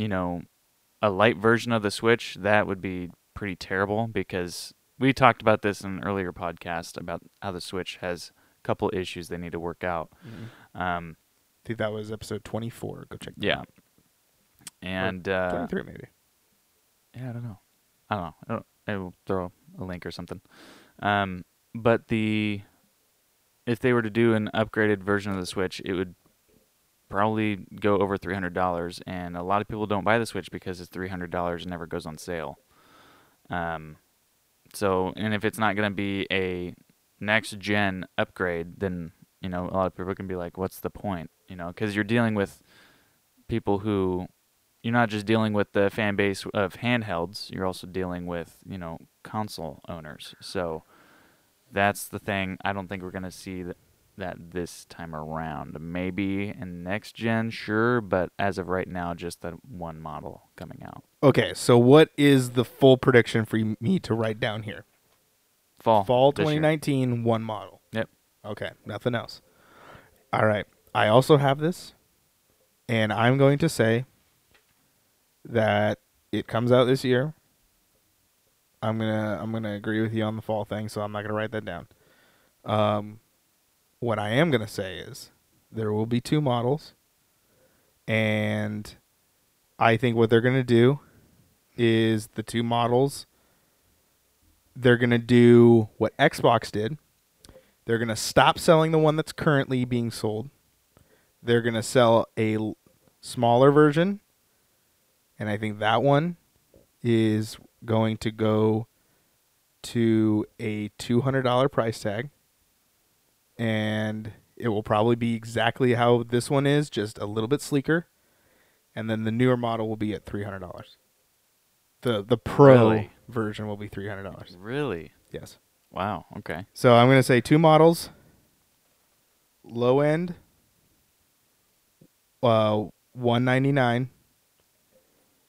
you know, a light version of the Switch. That would be pretty terrible because we talked about this in an earlier podcast about how the Switch has a couple issues they need to work out. Mhm. Um, I think that was episode 24. Go check. that yeah, out. and uh, 23 maybe. yeah, I don't know. I don't know. I, don't, I will throw a link or something. Um, but the if they were to do an upgraded version of the Switch, it would probably go over three hundred dollars, and a lot of people don't buy the Switch because it's three hundred dollars and never goes on sale. Um, so and if it's not going to be a next gen upgrade, then you know a lot of people can be like, "What's the point?" You know, because you're dealing with people who you're not just dealing with the fan base of handhelds, you're also dealing with, you know, console owners. So that's the thing. I don't think we're going to see that, that this time around. Maybe in next gen, sure, but as of right now, just the one model coming out. Okay, so what is the full prediction for me to write down here? Fall. Fall this year. 2019, one model. Yep. Okay, nothing else. All right. I also have this, and I'm going to say that it comes out this year. I'm gonna I'm gonna agree with you on the fall thing, so I'm not gonna write that down. Um, what I am gonna say is there will be two models, and I think what they're gonna do is the two models. They're gonna do what Xbox did. They're going to stop selling the one that's currently being sold. They're going to sell a l- smaller version. And I think that one is going to go to a $200 price tag. And it will probably be exactly how this one is, just a little bit sleeker. And then the newer model will be at $300. The the pro Really? version will be $300. Really? Yes. Wow. Okay. So I'm going to say two models. Low end uh 199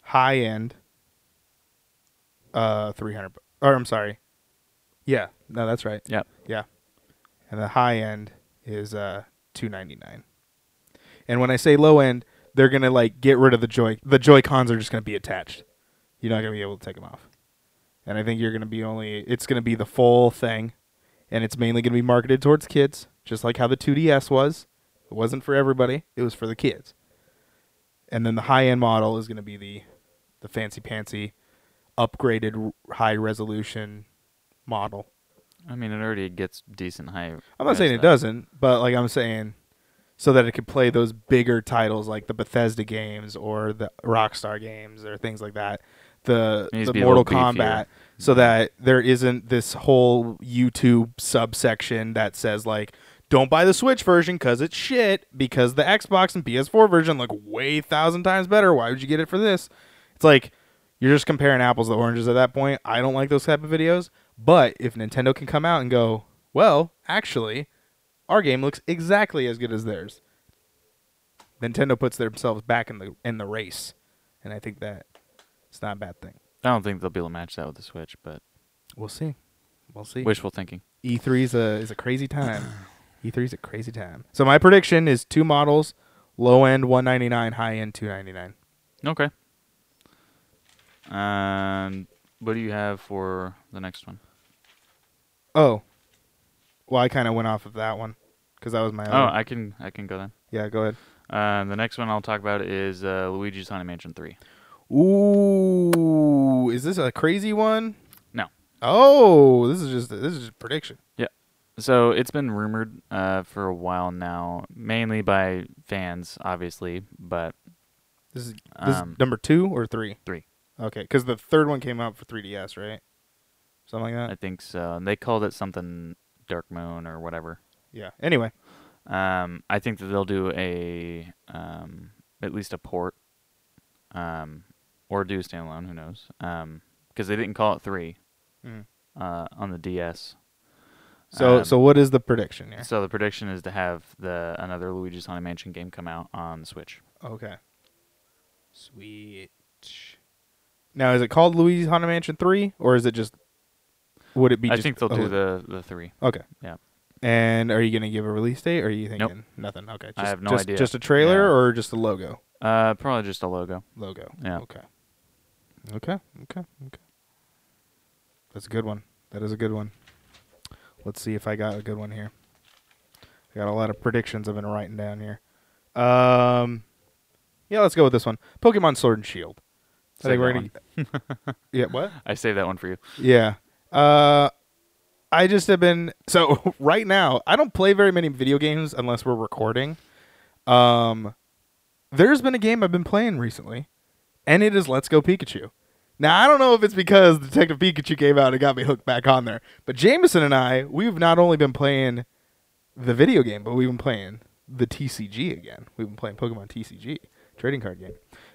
high end uh 300 or I'm sorry. Yeah, no that's right. Yep. And the high end is uh 299. And when I say low end, they're to like get rid of the joy the joy cons are just to be attached. You're not to be able to take them off. And I think you're to be only it's to be the full thing and it's mainly to be marketed towards kids, just like how the 2DS was. It wasn't for everybody; it was for the kids. And then the high-end model is to be the the fancy pantsy, upgraded high resolution model. I mean, it already gets decent hype. I'm not saying it doesn't, but like I'm saying, so that it could play those bigger titles like the Bethesda games or the Rockstar games or things like that. The the to be a Mortal. Kombat, so mm-hmm. that there isn't this whole YouTube subsection that says like, don't buy the Switch version because it's shit because the Xbox and PS4 version look way thousand times better. Why would you get it for this? It's like you're just comparing apples to oranges at that point. I don't like those type of videos. But if Nintendo can come out and go, well, actually, our game looks exactly as good as theirs. Nintendo puts themselves back in the in the race, and I think that it's not a bad thing. I don't think they'll be able to match that with the Switch, but We'll see. We'll see. wishful thinking. E3 is a is a crazy time. E3 is a crazy time. So my prediction is two models, low end 199, high end 299. Okay. And what do you have for the next one? Oh, well, I kind of went off of that one because that was my. Oh, other- I can I can go then. yeah. Go ahead. Uh, the next one I'll talk about is uh, Luigi's Haunted Mansion 3. Ooh, is this a crazy one? No. Oh, this is just this is just prediction. Yeah. So it's been rumored uh, for a while now, mainly by fans, obviously, but This is this um, is number two or three. Three. Okay, because the third one came out for 3DS, right? Something like that. I think so. And they called it something Dark Moon or whatever. yeah. Anyway, Um, I think that they'll do a um, at least a port, um, or do a standalone. Who knows? Um, because they didn't call it three Mhm. uh, on the DS. so Um, so what is the prediction here? So the prediction is to have the another Luigi's Haunted Mansion game come out on the Switch. Okay. Switch. Now, is it called Luigi's Haunted Mansion three, or is it just? Would it be? I think they'll do the the three. Okay. Yeah. And are you gonna give a release date, or are you Nope. thinking nothing? Okay. Just, I have no just, idea. Just a trailer, Yeah. or just a logo? Uh, probably just a logo. Logo. Yeah. Okay. Okay. Okay. Okay. That's a good one. That is a good one. Let's see if I got a good one here. I got a lot of predictions I've been writing down here. Um, yeah, let's go with this one. Pokemon Sword and Shield. I think we're gonna. yeah. What? I saved that one for you. Yeah. Uh, I just have been so right now. I don't play very many video games unless we're recording. Um, there's been a game I've been playing recently, and it is Let's Go Pikachu. Now I don't know if it's because Detective Pikachu came out and got me hooked back on there, but Jameson and I, we've not only been playing the video game, but we've been playing the TCG again. We've been playing Pokemon TCG trading card game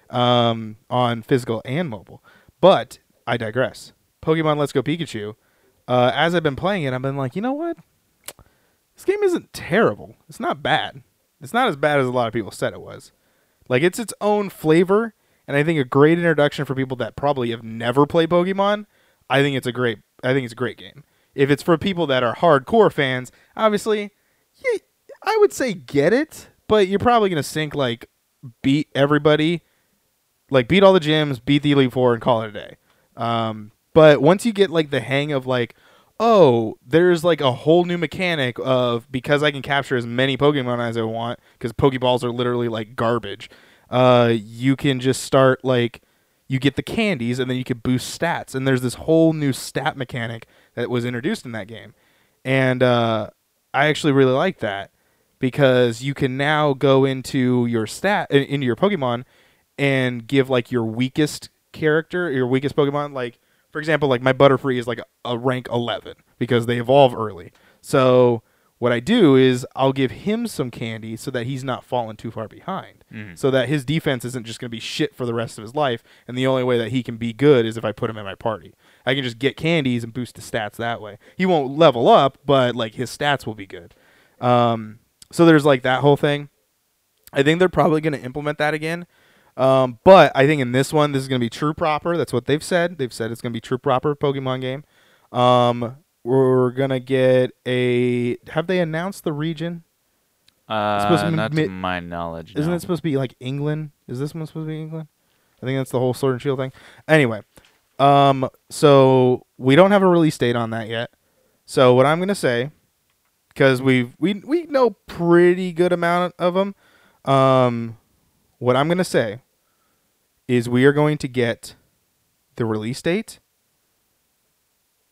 um, on physical and mobile. But I digress. Pokemon Let's Go Pikachu. Uh, as I've been playing it, I've been like, you know what? This game isn't terrible. It's not bad. It's not as bad as a lot of people said it was. Like it's its own flavor, and I think a great introduction for people that probably have never played Pokemon. I think it's a great. I think it's a great game. If it's for people that are hardcore fans, obviously, yeah, I would say get it, but you're probably gonna sink like beat everybody, like beat all the gyms, beat the Elite Four, and call it a day. Um, but once you get like the hang of like, oh, there's like a whole new mechanic of because I can capture as many Pokemon as I want because Pokeballs are literally like garbage. Uh, you can just start like you get the candies and then you can boost stats and there's this whole new stat mechanic that was introduced in that game, and uh, I actually really like that because you can now go into your stat into your Pokemon and give like your weakest character, your weakest Pokemon. Like for example, like my Butterfree is like a, rank 11 because they evolve early. So what I do is I'll give him some candy so that he's not falling too far behind. Mhm. So that his defense isn't just going to be shit for the rest of his life. And the only way that he can be good is if I put him in my party. I can just get candies and boost his stats that way. He won't level up, but like his stats will be good. Um, so there's like that whole thing. I think they're probably going to implement that again. Um, but I think in this one, this is going to be true proper. That's what they've said. They've said it's going to be true proper Pokemon game. Um, we're going to get a. Have they announced the region? Uh, supposed to be not to my knowledge. Isn't no. it supposed to be like England? Is this one supposed to be England? I think that's the whole Sword and Shield thing. Anyway, um, so we don't have a release date on that yet. So what I'm gonna say, because we we we know pretty good amount of them, um, what I'm gonna say is we are going to get the release date,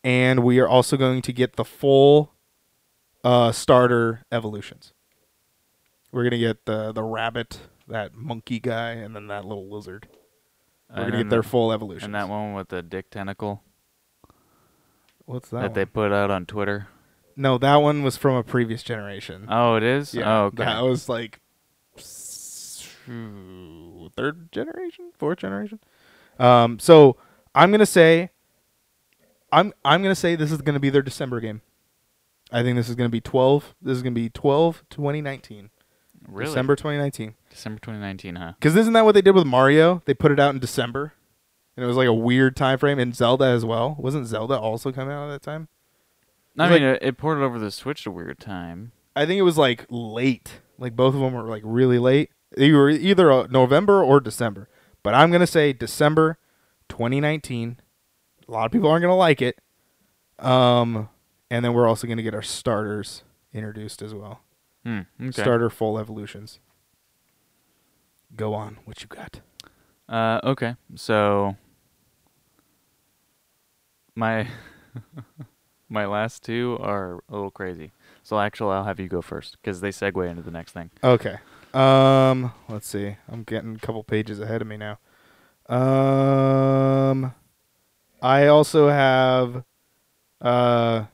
and we are also going to get the full uh, starter evolutions. We're gonna get the the rabbit, that monkey guy, and then that little lizard. We're And gonna get their full evolution. And that one with the dick tentacle What's that, that? they put out on Twitter. No, that one was from a previous generation. Oh, it is. yeah, oh, okay. that was like third generation, fourth generation. Um, so I'm gonna say, I'm I'm gonna say this is gonna be their December game. I think this is gonna be 12. This is gonna be 12 2019. really? December 2019. December 2019, huh? Because isn't that what they did with Mario? They put it out in December, and it was like a weird time frame. And Zelda as well. Wasn't Zelda also coming out at that time? I mean, it, it ported over the Switch at a weird time. I think it was like late. Like both of them were like really late. They were either uh, November or December. But I'm gonna say December 2019. A lot of people aren't gonna like it. Um, and then we're also gonna get our starters introduced as well. Hmm. Okay. Starter full evolutions. Go on. What you got? Uh, okay. So my my last two are a little crazy. So actually, I'll have you go first because they segue into the next thing. Okay. Um, let's see. I'm getting a couple pages ahead of me now. Um, I also have uh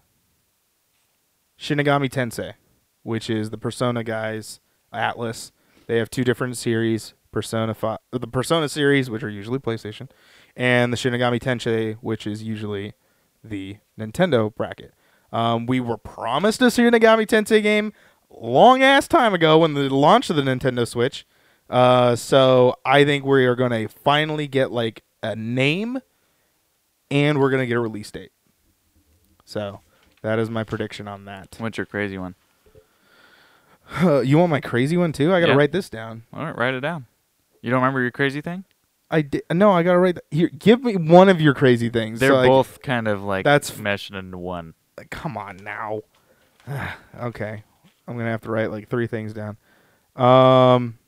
Shin Megami Tensei, which is the Persona guys Atlus. They have two different series, Persona fi- the Persona series, which are usually PlayStation, and the Shin Megami Tensei, which is usually the Nintendo bracket. Um, we were promised a Shin Megami Tensei game long ass time ago when the launch of the Nintendo Switch. Uh, so I think we are going to finally get like a name, and we're going to get a release date. So that is my prediction on that. What's your crazy one? you want my crazy one too? I got to Yeah. write this down. All right, write it down. You don't remember your crazy thing? I di- no, I got to write here. Give me one of your crazy things. They're So, both kind of like that's- meshed into one. like, come on now. okay, I'm gonna have to write like three things down. Um,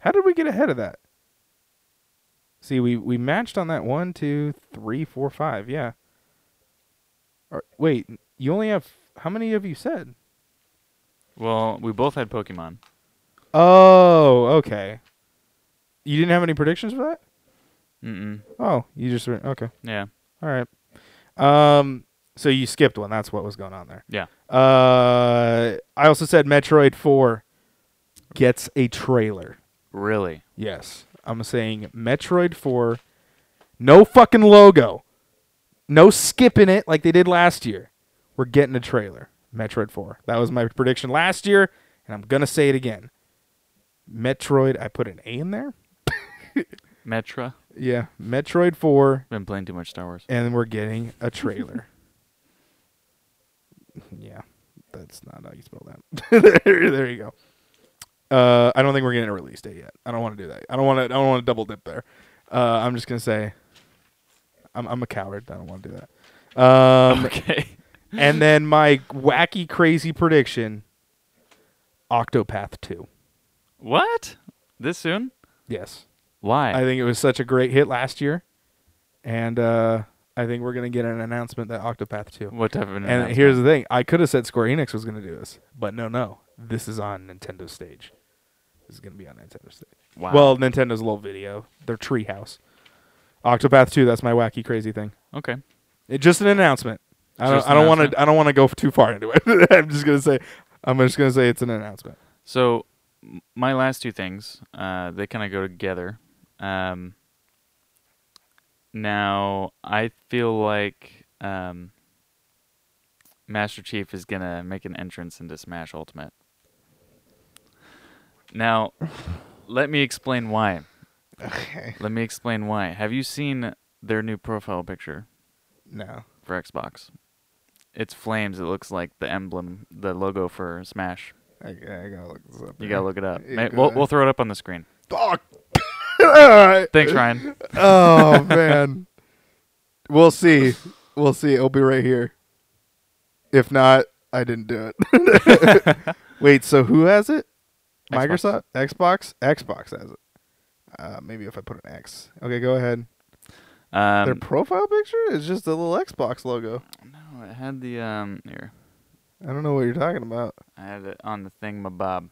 how did we get ahead of that? See, we we matched on that one, two, three, four, five. Yeah. Or, wait, you only have how many have you said? Well, we both had Pokemon. Oh, okay. You didn't have any predictions for that? Mm-mm. Oh, you just okay. Yeah. All right. Um, so you skipped one. That's what was going on there. Yeah. Uh, I also said Metroid Four gets a trailer. Really? Yes, I'm saying Metroid Four. No fucking logo. No skipping it like they did last year. We're getting a trailer. Metroid Four. That was my prediction last year, and I'm gonna say it again. Metroid. I put an A in there. Metra? Yeah, Metroid Four Been playing too much Star Wars. and we're getting a trailer. yeah, that's not how you spell that. there, there you go. Uh, I don't think we're getting a release date yet. I don't want to do that. I don't want to. I don't want to double dip there. Uh, I'm just gonna say, I'm I'm a coward. I don't want to do that. Um, okay. and then my wacky, crazy prediction: Octopath Two. What? This soon? Yes, Why? I think it was such a great hit last year, and uh, I think we're gonna get an announcement that Octopath 2. What type of an And here's the thing: I could have said Square Enix was gonna do this, but no, no, this is on Nintendo stage. This is gonna be on Nintendo stage. wow. Well, Nintendo's little video, their treehouse. Octopath 2. That's my wacky, crazy thing. okay. It, just an announcement. I don't. Just I don't want announcement? to. I don't want to go too far into it. I'm just gonna say. I'm just gonna say it's an announcement. So m- my last two things, uh, they kind of go together. Um, now I feel like um, Master Chief is gonna make an entrance into Smash Ultimate. Now, let me explain why. Okay. Let me explain why. Have you seen their new profile picture No. for Xbox? It's flames. It looks like the emblem, the logo for Smash. I, I gotta look this up. You gotta look it up. We'll, we'll throw it up on the screen. Oh. All right. Thanks, Ryan. Oh man. we'll see. We'll see. It'll be right here. If not, I didn't do it. Wait. So who has it? Microsoft, Xbox, Xbox has it. Uh, maybe if I put an X. Okay, go ahead. Their Um, profile picture is just a little Xbox logo. no, it had the um here. I don't know what you're talking about. I had it on the thing, my bob.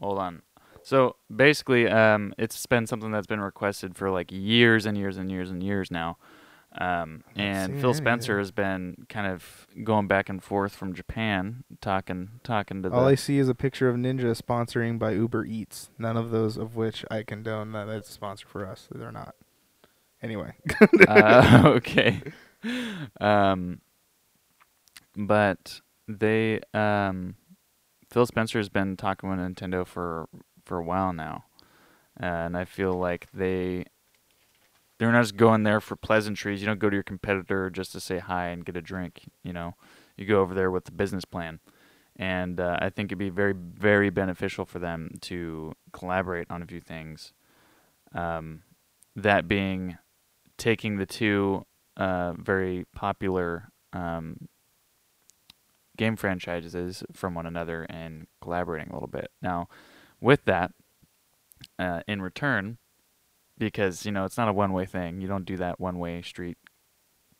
Hold on. So basically, um, it's been something that's been requested for like years and years and years and years now. Um, and Phil Spencer has been kind of going back and forth from Japan, talking, talking to the. All I see is a picture of Ninja sponsoring by Uber Eats. None of those of which I condone that that's a sponsor for us. They're not. Anyway. uh, okay. Um, but they um, Phil Spencer's been talking with Nintendo for for a while now, and I feel like they they're not just going there for pleasantries. You don't go to your competitor just to say hi and get a drink. You know, you go over there with the business plan. And uh, I think it'd be very, very beneficial for them to collaborate on a few things. Um, that being taking the two uh, very popular um, game franchises from one another and collaborating a little bit. Now, with that, uh, in return, because you know it's not a one-way thing. You don't do that one-way street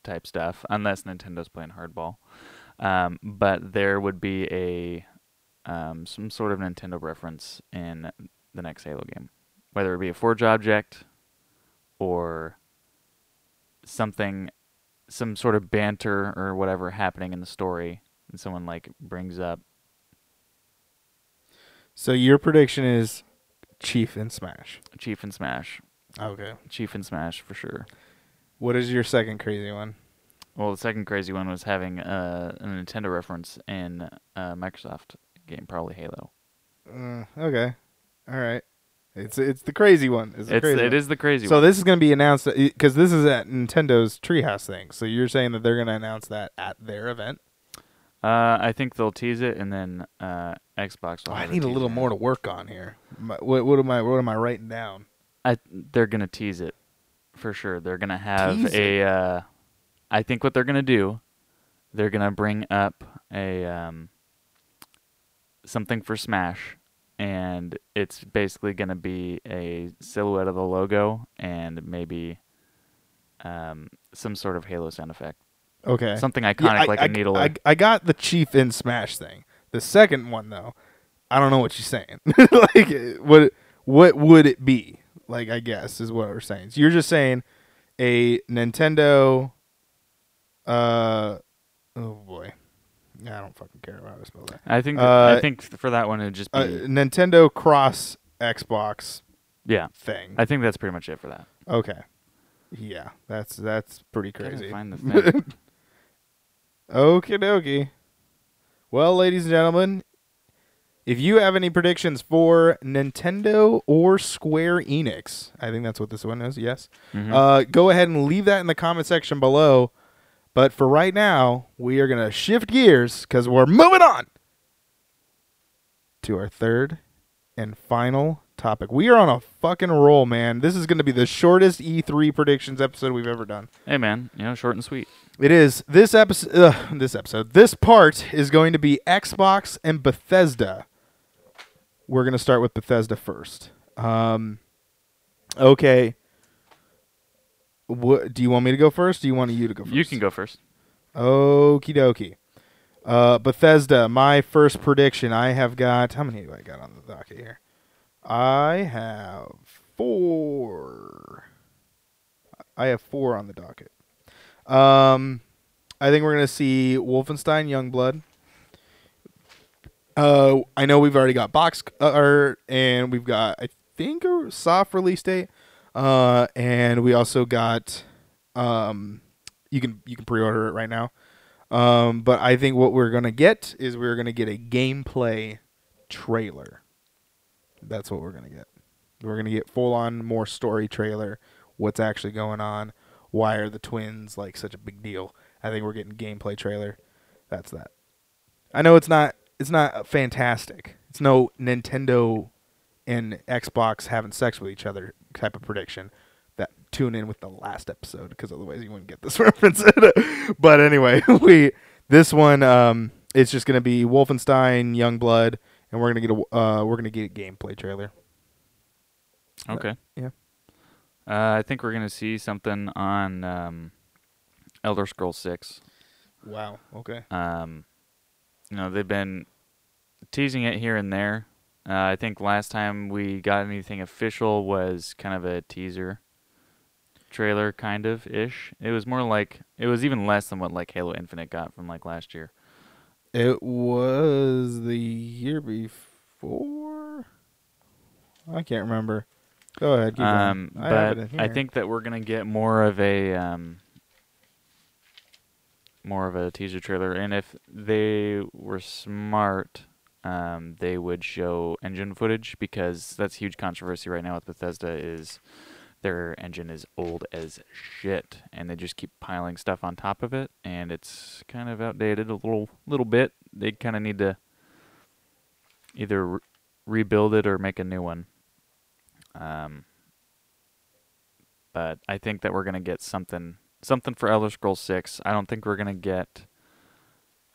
type stuff unless Nintendo's playing hardball. Um, but there would be a um, some sort of Nintendo reference in the next Halo game, whether it be a Forge object or something, some sort of banter or whatever happening in the story, and someone like brings up. So your prediction is Chief and Smash. Chief and Smash, Okay. Chief and Smash for sure. What is your second crazy one? Well, the second crazy one was having uh, a Nintendo reference in a Microsoft game, probably Halo. Uh, okay. All right. It's it's the crazy one. It's the It's crazy it one. is the crazy one. So one. this is going to be announced because this is at Nintendo's Treehouse thing. So you're saying that they're going to announce that at their event? Uh, I think they'll tease it, and then uh, Xbox. Oh, I need a little more to work on here. My, what, what am I what am I writing down? I they're gonna tease it for sure. They're gonna have Tease a. Uh, I think what they're gonna do, they're gonna bring up a um, something for Smash, and it's basically gonna be a silhouette of the logo and maybe um, some sort of Halo sound effect, Okay. something Yeah, iconic I- like I, a needle. I, I got the Chief in Smash thing. The second one though, I don't know what she's saying. like what what would it be? Like I guess is what we're saying. So you're just saying a Nintendo uh oh boy. I don't fucking care about how to spell that. I think Uh, I think for that one it'd just be A Nintendo cross Xbox yeah. thing. I think that's pretty much it for that. okay. Yeah, that's that's pretty crazy. Find the thing. Okie dokie. Well, ladies and gentlemen, if you have any predictions for Nintendo or Square Enix, I think that's what this one is, yes, Mhm. uh, go ahead and leave that in the comment section below. But for right now, we are going to shift gears because we're moving on to our third and final topic. We are on a fucking roll, man. This is going to be the shortest E3 predictions episode we've ever done. hey man, you know, short and sweet. It is this episode. Uh, this episode. This part is going to be Xbox and Bethesda. We're going to start with Bethesda first. Um, okay. What do you want me to go first? Do you want you to go first? You can go first. Okie dokie. Uh, Bethesda, my first prediction. I have got how many do I got on the docket here? I have four. I have four on the docket. Um, I think we're gonna see Wolfenstein Youngblood. Uh, I know we've already got box art, and we've got I think a soft release date. Uh, and we also got um, you can you can pre-order it right now. Um, but I think what we're gonna get is we're gonna get a gameplay trailer. That's what we're gonna get. We're gonna get full on more story trailer. What's actually going on? Why are the twins like such a big deal? I think we're getting gameplay trailer. That's that. I know it's not it's not fantastic. It's no Nintendo and Xbox having sex with each other type of prediction. Tune in with the last episode because otherwise you wouldn't get this reference. but anyway, we this one um it's just gonna be Wolfenstein Youngblood, and we're gonna get a uh we're gonna get a gameplay trailer. Okay. yeah. Uh, I think we're gonna see something on um, Elder Scrolls Six. Wow. Okay. Um, you know, they've been teasing it here and there. Uh, I think last time we got anything official was kind of a teaser trailer, kind of ish. It was more like it was even less than what like Halo Infinite got from like last year. It was the year before. I can't remember. Go ahead. Going. Um, I have but in I think that we're gonna get more of a um, more of a teaser trailer, and if they were smart, um, they would show engine footage because that's huge controversy right now with Bethesda. Is their engine is old as shit, and they just keep piling stuff on top of it, and it's kind of outdated a little little bit. They kind of need to either re- rebuild it or make a new one. Um, but I think that we're gonna get something something for Elder Scrolls Six. I don't think we're gonna get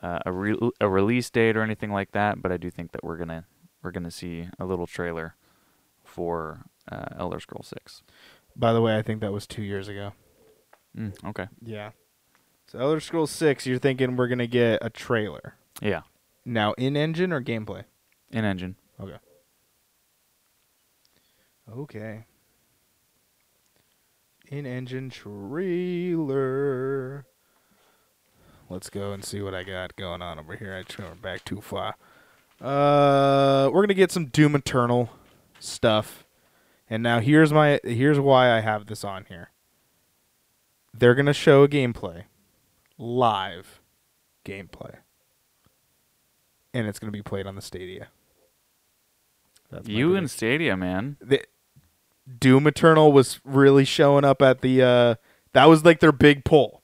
uh, a re- a release date or anything like that, but I do think that we're gonna we're gonna see a little trailer for uh, Elder Scrolls Six. By the way, I think that was two years ago. Mm, okay. Yeah. So Elder Scrolls Six, you're thinking we're gonna get a trailer Yeah. now in engine or gameplay? In engine. Okay. Okay. In engine trailer. Let's go and see what I got going on over here. I turned back too far. Uh, we're gonna get some Doom Eternal stuff, and now here's my here's why I have this on here. They're gonna show a gameplay, live gameplay, and it's gonna be played on the Stadia. That's you and Stadia, man. the Doom Eternal was really showing up at the uh that was like their big pull.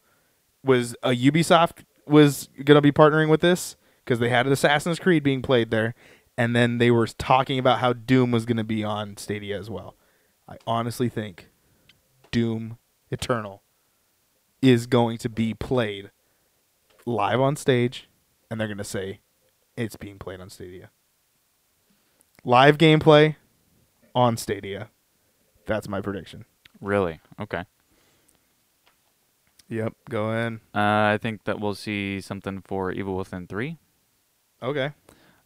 Was uh, Ubisoft was going to be partnering with this because they had Assassin's Creed being played there and then they were talking about how Doom was going to be on Stadia as well. I honestly think Doom Eternal is going to be played live on stage and they're going to say it's being played on Stadia. Live gameplay on Stadia. That's my prediction. Really? Okay. Yep, go in. Uh, I think that we'll see something for Evil Within Three. Okay.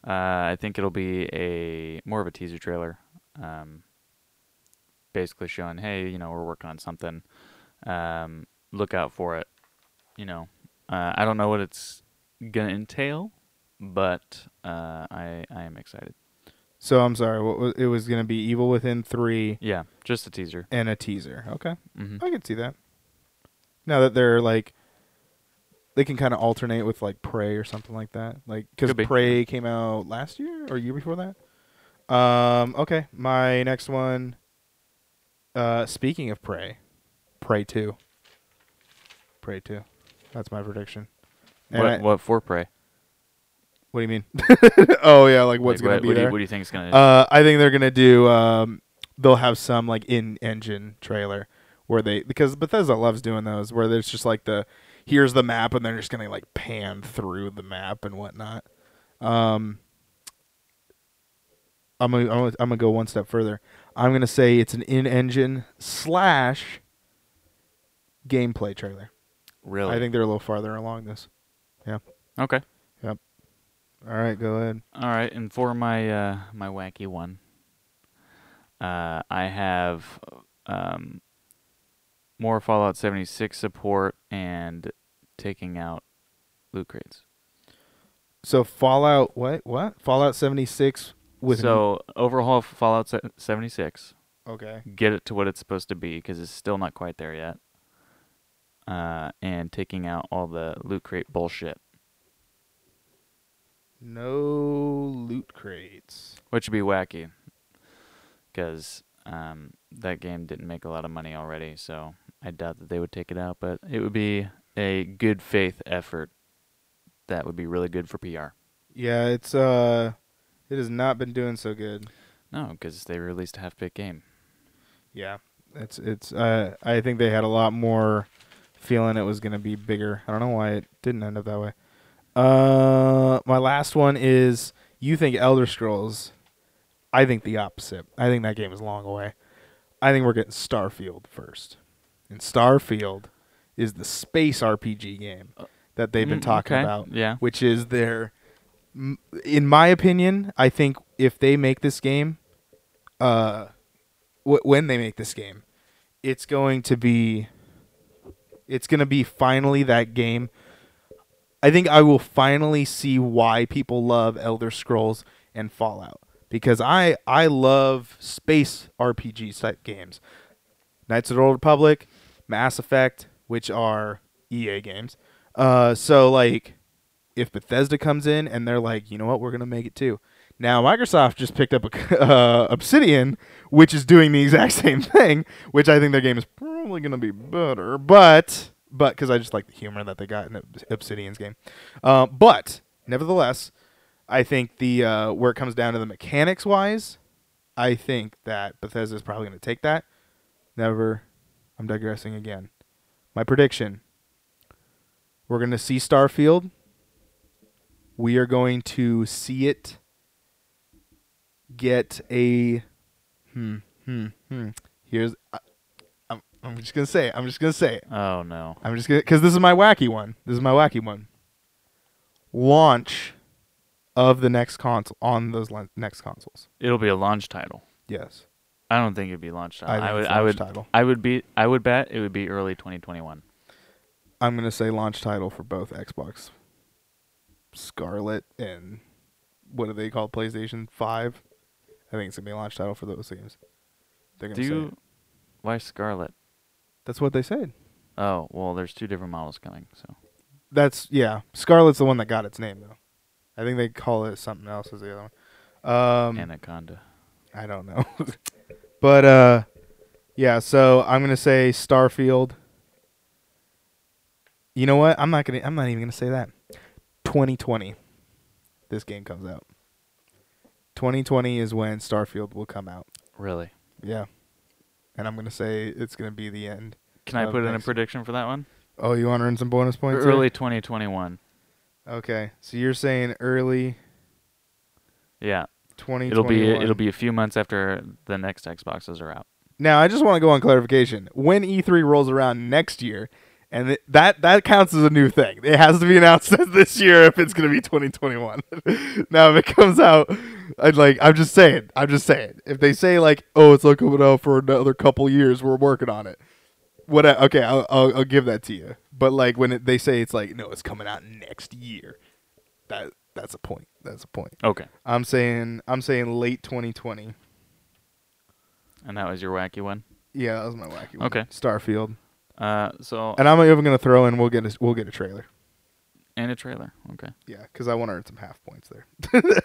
Uh, I think it'll be a more of a teaser trailer, um, basically showing, hey, you know, we're working on something. Um, look out for it. You know, uh, I don't know what it's gonna entail, but uh, I I am excited. So I'm sorry. What was, it was going to be Evil Within three Yeah, just a teaser. and a teaser. Okay, hmm I can see that. Now that they're like, they can kind of alternate with like Prey or something like that. Like because be. Prey came out last year or year before that. Um. Okay. My next one. Uh. Speaking of Prey, Prey two. Prey two. That's my prediction. And What I- what for Prey? what do you mean? oh yeah, like what's gonna what, be what do there? you, what do you think is gonna? Uh, I think they're gonna do. Um, they'll have some like in-engine trailer where they because Bethesda loves doing those where there's just like the here's the map and they're just gonna like pan through the map and whatnot. Um, I'm gonna, I'm gonna I'm gonna go one step further. I'm gonna say it's an in-engine slash gameplay trailer. Really? I think they're a little farther along this. Yeah. Okay. Yep. All right, go ahead. All right, and for my uh, my wacky one, uh, I have um, more Fallout 76 support and taking out loot crates. So Fallout what? What? Fallout 76 with so overhaul Fallout 76, Okay. get it to what it's supposed to be because it's still not quite there yet, uh, and taking out all the loot crate bullshit, No loot crates. which would be wacky, because um, that game didn't make a lot of money already, so I doubt that they would take it out. But it would be a good faith effort that would be really good for PR. Yeah, it's uh it has not been doing so good. No, because they released a half baked game. Yeah. It's it's uh I think they had a lot more feeling it was going to be bigger. I don't know why it didn't end up that way. Uh my last one is you think Elder Scrolls I think the opposite. I think that game is long away. I think we're getting Starfield first. And Starfield is the space RPG game that they've been Mm, talking okay, about. Yeah. which is their m- in my opinion i think if they make this game uh w- when they make this game it's going to be it's going to be finally that game i think i will finally see why people love elder scrolls and fallout because i i love space rpg type games knights of the old republic mass effect which are ea games uh so like if Bethesda comes in and they're like, you know what, we're gonna make it too. Now Microsoft just picked up a, uh, Obsidian, which is doing the exact same thing, which I think their game is probably gonna be better, but but because I just like the humor that they got in Obsidian's game. Uh, but nevertheless, I think the uh, where it comes down to the mechanics wise, I think that Bethesda is probably gonna take that. Never, I'm digressing again. My prediction: we're gonna see Starfield we are going to see it get a hmm hmm hmm here's I, I'm, I'm just gonna say it. i'm just gonna say it Oh no. i'm just gonna because this is my wacky one this is my wacky one launch of the next console on those next consoles It'll be a launch title. yes I don't think it'd be launch title. i, think would. I would. title I would be. I would bet it would be early 2021. i'm gonna say launch title for both xbox Scarlett and what do they call playstation 5 i think it's gonna be a launch title for those games they're gonna Do say it. you? Why Scarlett? That's what they said. Oh well, there's two different models coming. So That's yeah. Scarlett's the one that got its name though. I think they call it something else as the other one. Um, Anaconda. I don't know, but uh, yeah. So I'm gonna say Starfield. You know what? I'm not gonna. I'm not even gonna say that. 2020, this game comes out. 2020 is when Starfield will come out. Really? Yeah, and I'm gonna say it's gonna be the end. Can I Of put in a prediction for that one? Oh, you want to earn some bonus points? here? Early 2021. Okay, so you're saying early Yeah. 2021. It'll be uh, it'll be a few months after the next Xboxes are out. Now, I just want to go on clarification. When E3 rolls around next year, and th- that that counts as a new thing. It has to be announced as this year if it's going to be 2021. now, if it comes out, I'd like I'm just saying. I'm just saying. If they say like, "Oh, it's not coming out for another couple years. We're working on it." What? I, okay, I'll, I'll I'll give that to you. But like when it, they say it's like, "No, it's coming out next year." That that's a point. That's a point. Okay. I'm saying I'm saying late 2020. And that was your wacky one. Yeah, that was my wacky one. Okay. Starfield. Uh, so And I'm even gonna throw in we'll get a, we'll get a trailer. and a trailer. Okay. Yeah, because I want to earn some half points there.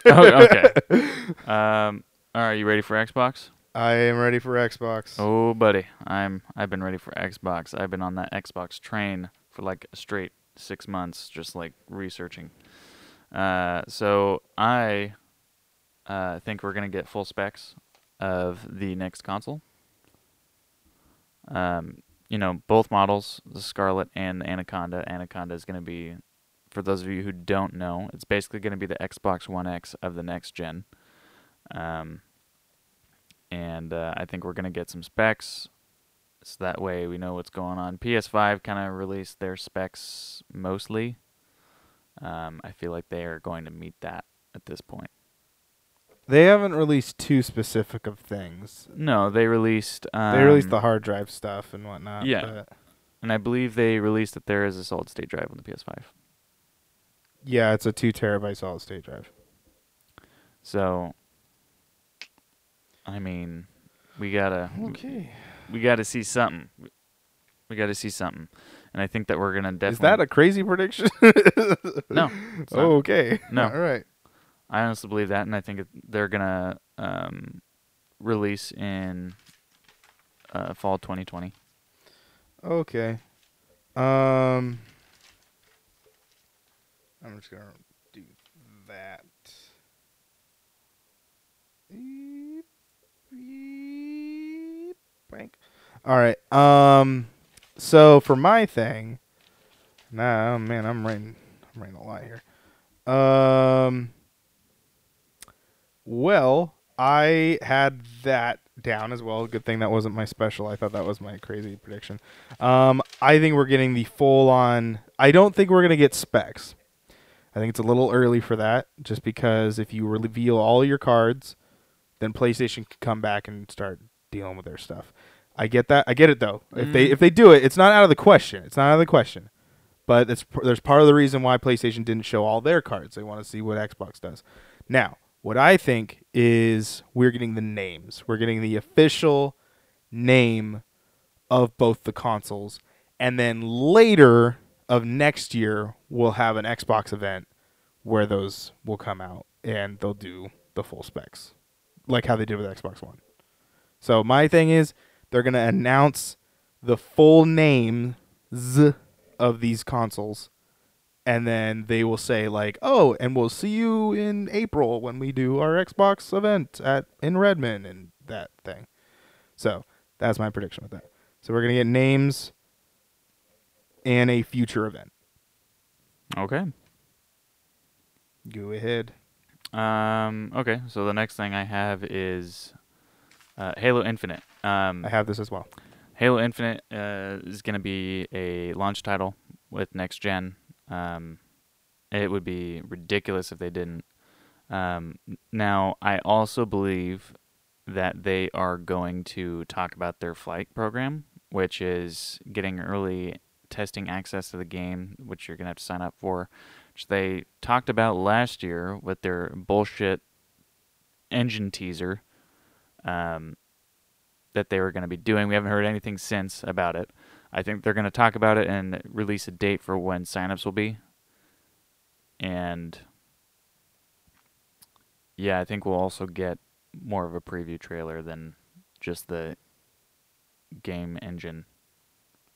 oh, okay. Um. All right. You ready for Xbox? I am ready for Xbox. Oh, buddy, I'm. I've been ready for Xbox. I've been on that Xbox train for like a straight six months, just like researching. Uh, so I uh, think we're gonna get full specs of the next console. Um, you know, both models, the Scarlett and the Anaconda. Anaconda is gonna be, for those of you who don't know, it's basically gonna be the Xbox One X of the next gen. Um, and uh, I think we're gonna get some specs. so that way we know what's going on. PS5 kind of released their specs mostly. Um, I feel like they are going to meet that at this point. They haven't released too specific of things. No, they released. Um, They released the hard drive stuff and whatnot. yeah. but- and I believe they released that there is a solid state drive on the PS5. yeah, it's a two terabyte solid state drive. So, I mean, we gotta Okay. we gotta see something. We gotta see something, and I think that we're gonna definitely. Is that a crazy prediction? no? Oh, okay. No. All right. I honestly believe that, and I think they're gonna um, release in uh, fall 2020. Okay. Um I'm just gonna do that. Beep, beep, Blank. All right. Um so for my thing, nah, oh man, I'm writing I'm writing a lot here. Um well, I had that down as well. Good thing that wasn't my special. I thought that was my crazy prediction. Um, I think we're getting the full on. I don't think we're gonna get specs. I think it's a little early for that, just because if you reveal all your cards, then PlayStation can come back and start dealing with their stuff. I get that. I get it though. If they Mm. if they do it, it's not out of the question. It's not out of the question. But it's there's part of the reason why PlayStation didn't show all their cards. They want to see what Xbox does. Now, what I think is we're getting the names. We're getting the official name of both the consoles. And then later of next year, we'll have an Xbox event where those will come out and they'll do the full specs, like how they did with Xbox One. So my thing is they're going to announce the full names of these consoles and then they will say like, "Oh, and we'll see you in April when we do our Xbox event at in Redmond and that thing." So that's my prediction with that. So we're gonna get names and a future event. Okay. Go ahead. Um. Okay. So the next thing I have is uh, Halo Infinite. Um, I have this as well. Halo Infinite uh, is going to be a launch title with next gen. Um, it would be ridiculous if they didn't. Um, now, I also believe that they are going to talk about their flight program, which is getting early testing access to the game, which you're going to have to sign up for, which they talked about last year with their bullshit engine teaser. Um, that they were going to be doing. We haven't heard anything since about it. I think they're going to talk about it and release a date for when signups will be. And yeah, I think we'll also get more of a preview trailer than just the game engine.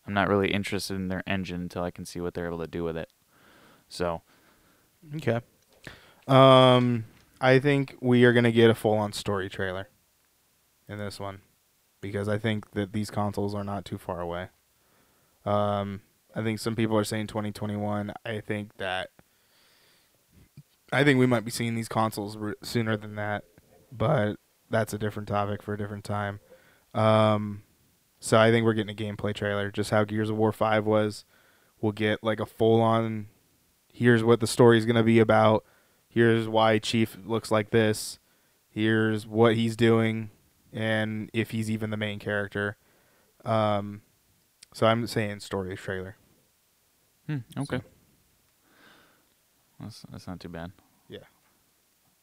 I'm not really interested in their engine until I can see what they're able to do with it. So, Okay. Um, I think we are gonna get a full-on story trailer in this one because I think that these consoles are not too far away. Um, I think some people are saying 2021. I think that I think we might be seeing these consoles sooner than that, but that's a different topic for a different time. Um, so I think we're getting a gameplay trailer, just how Gears of War 5 was. We'll get like a full-on here's what the story is to be about. Here's why Chief looks like this. Here's what he's doing and if he's even the main character. Um, so I'm saying story trailer. hmm, okay. That's, that's not too bad. Yeah.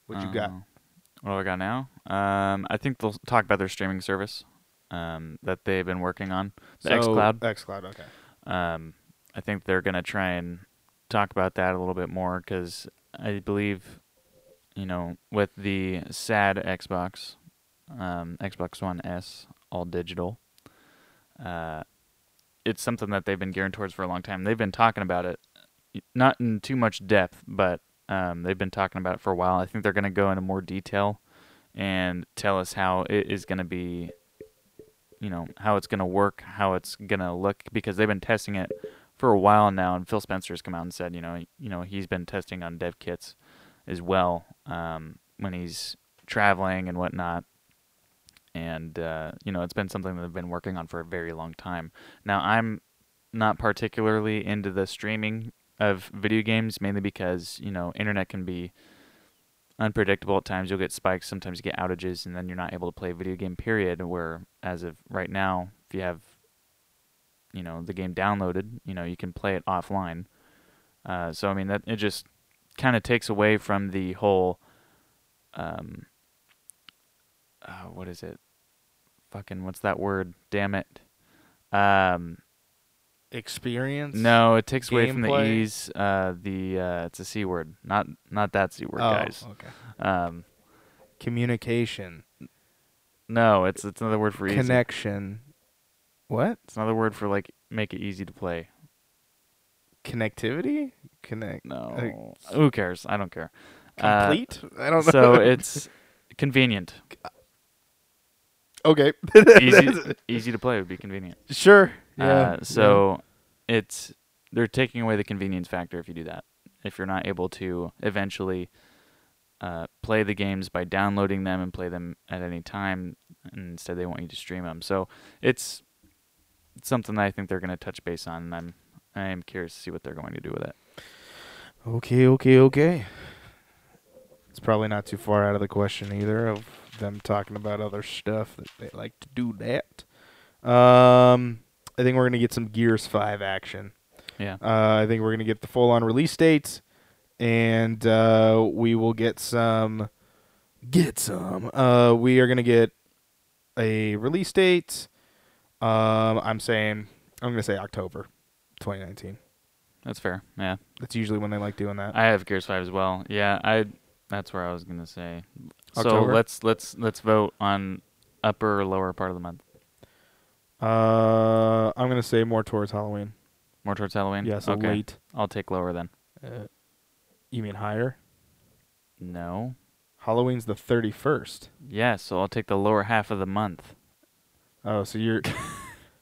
What you got? Uh, What do I got now? Um, I think they'll talk about their streaming service um, that they've been working on, the xCloud. xCloud, okay. Um, I think they're gonna try and talk about that a little bit more because I believe, you know, with the sad Xbox, um, Xbox One S, all digital, uh, it's something that they've been gearing towards for a long time. They've been talking about it, not in too much depth, but um, they've been talking about it for a while. I think they're gonna go into more detail and tell us how it is gonna be you know how it's going to work, how it's going to look because they've been testing it for a while now and Phil Spencer has come out and said, you know, you know, he's been testing on dev kits as well um, when he's traveling and whatnot. And uh, you know it's been something that I've been working on for a very long time. Now I'm not particularly into the streaming of video games, mainly because you know internet can be unpredictable at times. You'll get spikes, sometimes you get outages, and then you're not able to play a video game. Period. Where as of right now, if you have you know the game downloaded, you know you can play it offline. Uh, so I mean that it just kind of takes away from the whole um uh, what is it? Fucking what's that word? Damn it. Um Experience? no, it takes away from the ease. Uh, the uh, it's a c word, not not that c word, Oh, guys. okay. Um, Communication. no, it's it's another word for easy. Connection. What? It's another word for like make it easy to play. Connectivity? Connect. No, who cares? I don't care. Uh, Complete? I don't know. so it's convenient, okay. easy, easy to play would be convenient. Sure. Yeah. Uh, so it's they're taking away the convenience factor if you do that. If you're not able to eventually uh, play the games by downloading them and play them at any time, and instead they want you to stream them. So it's, it's something that I think they're going to touch base on, and I'm I am curious to see what they're going to do with it. Okay, okay, okay. It's probably not too far out of the question either of them talking about other stuff that they like to do that. Um, I think we're gonna get some Gears Five action. Yeah. Uh, I think we're gonna get the full on release dates, and uh, we will get some. Get some. Uh, we are gonna get a release date. Um, I'm saying I'm gonna say October, 2019. That's fair. Yeah, That's usually when they like doing that. I have Gears Five as well. Yeah, I that's where I was going to say. So let's let's let's vote on upper or lower part of the month. Uh, I'm gonna say more towards Halloween. More towards Halloween. Yeah, so okay. late. I'll take lower then. Uh, you mean higher? No. Halloween's the 31st. Yeah, so I'll take the lower half of the month. Oh, so you're.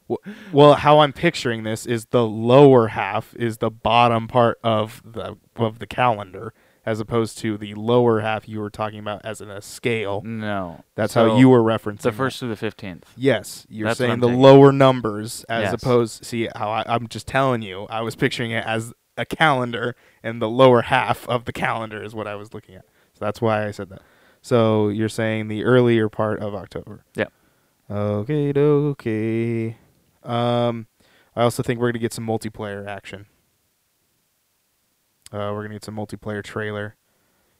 Well- well, how I'm picturing this is the lower half is the bottom part of the of the calendar, as opposed to the lower half you were talking about as in a scale. No. That's So, how you were referencing the that. first through the fifteenth. Yes, you're That's saying the lower numbers as Yes. opposed. See how I, I'm just telling you. I was picturing it as a calendar, and the lower half of the calendar is what I was looking at. So that's why I said that. So you're saying the earlier part of October. Yep. Okay, okay. Um, I also think we're gonna get some multiplayer action. Uh, we're gonna get some multiplayer trailer,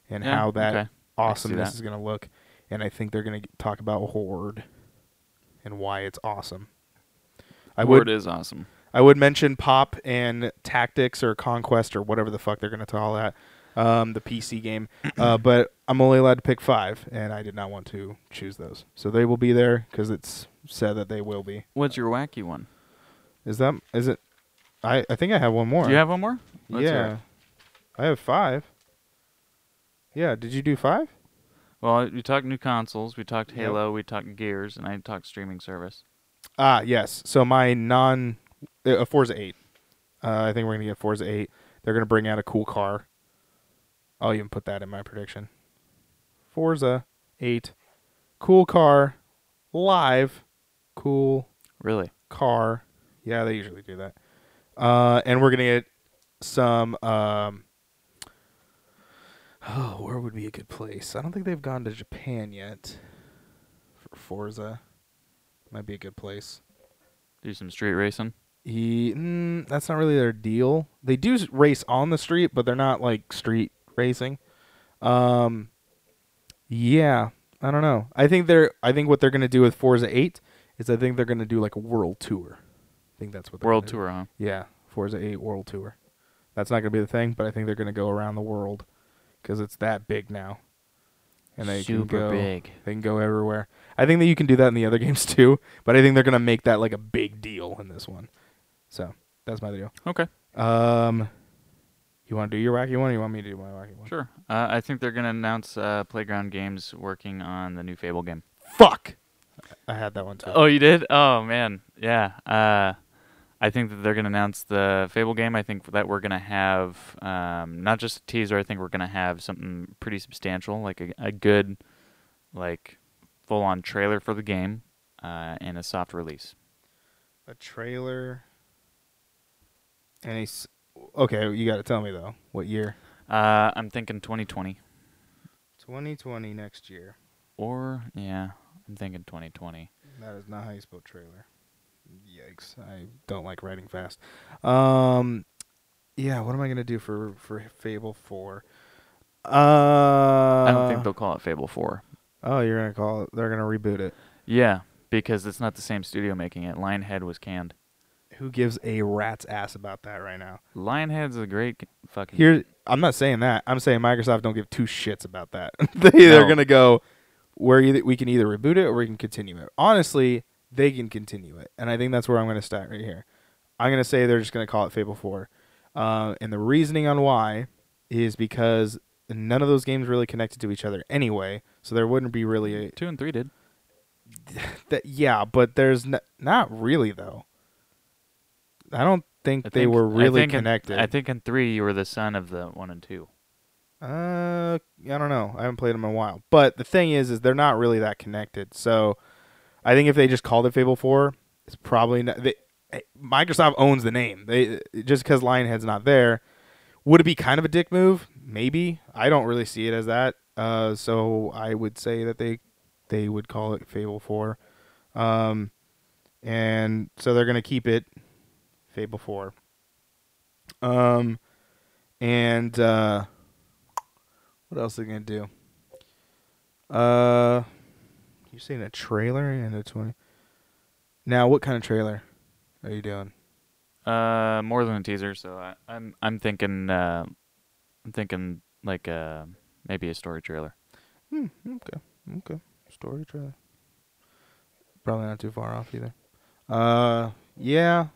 and Yeah, how that okay. awesomeness that. is going to look. And I think they're going to talk about Horde and why it's awesome. I Word would is awesome. I would mention Pop and Tactics or Conquest or whatever the fuck they're going to call that, um, the PC game. Uh, but I'm only allowed to pick five, and I did not want to choose those. So they will be there because it's said that they will be. What's your wacky one? Is that is it? I I think I have one more. Do you have one more? Let's yeah. I have five. Yeah, did you do five? Well, we talked new consoles, we talked Yep. Halo, we talked Gears, and I talked streaming service. Ah, yes. So my non uh, Forza 8. Uh, I think we're gonna get Forza 8. They're gonna bring out a cool car. I'll even put that in my prediction. Forza 8, cool car, live, cool Really? car. Yeah, they usually do that. Uh, and we're gonna get some. Um, oh, where would be a good place? I don't think they've gone to Japan yet. For Forza, might be a good place. Do some street racing. He, mm, that's not really their deal. They do race on the street, but they're not like street racing. Um, yeah, I don't know. I think they're. I think what they're gonna do with Forza Eight is I think they're gonna do like a world tour. I think that's what they're World gonna do. tour, huh? Yeah, Forza Eight world tour. That's not gonna be the thing, but I think they're gonna go around the world because it's that big now, and they can Super go. big. They can go everywhere. I think that you can do that in the other games too, but I think they're gonna make that like a big deal in this one. So that's my deal. Okay. Um, you want to do your wacky one? or You want me to do my wacky one? Sure. Uh, I think they're gonna announce uh, Playground Games working on the new Fable game. Fuck. I had that one too. Oh, you did? Oh man, yeah. Uh, I think that they're gonna announce the Fable game. I think that we're gonna have um, not just a teaser. I think we're gonna have something pretty substantial, like a, a good, like full on trailer for the game uh, and a soft release. A trailer. And a s- okay, you got to tell me though. What year? Uh, I'm thinking 2020. 2020 next year. Or, yeah, I'm thinking 2020. That is not how you spell trailer. Yikes! I don't like writing fast. Um, yeah. What am I gonna do for for Fable Four? Uh, I don't think they'll call it Fable 4. Oh, you're gonna call it? They're gonna reboot it. Yeah, because it's not the same studio making it. Lionhead was canned. Who gives a rat's ass about that right now? Lionhead's a great fucking. Here, I'm not saying that. I'm saying Microsoft don't give two shits about that. they they're gonna go. We're either we can either reboot it or we can continue it. Honestly, they can continue it, and I think that's where I'm gonna start right here. I'm gonna say they're just gonna call it Fable Four, uh, and the reasoning on why is because none of those games really connected to each other anyway, so there wouldn't be really a, Two and three did. that. Yeah, but there's n- not really though. I don't think I they think- were I really in- connected. I think in three you were the son of the one and two. Uh, I don't know. I haven't played them in a while. But the thing is, is they're not really that connected. So, I think if they just called it Fable Four, it's probably not. They, Microsoft owns the name. They just because Lionhead's not there, would it be kind of a dick move? Maybe. I don't really see it as that. Uh, so I would say that they they would call it Fable Four, um, and so they're gonna keep it Fable Four. Um, and uh. What else are they gonna do? Uh, you saying a trailer and a twenty? Now, what kind of trailer are you doing? Uh, more than a teaser. So I, I'm I'm thinking uh, I'm thinking like uh maybe a story trailer. Hmm. Okay. Okay. Story trailer. Probably not too far off either. Uh, yeah.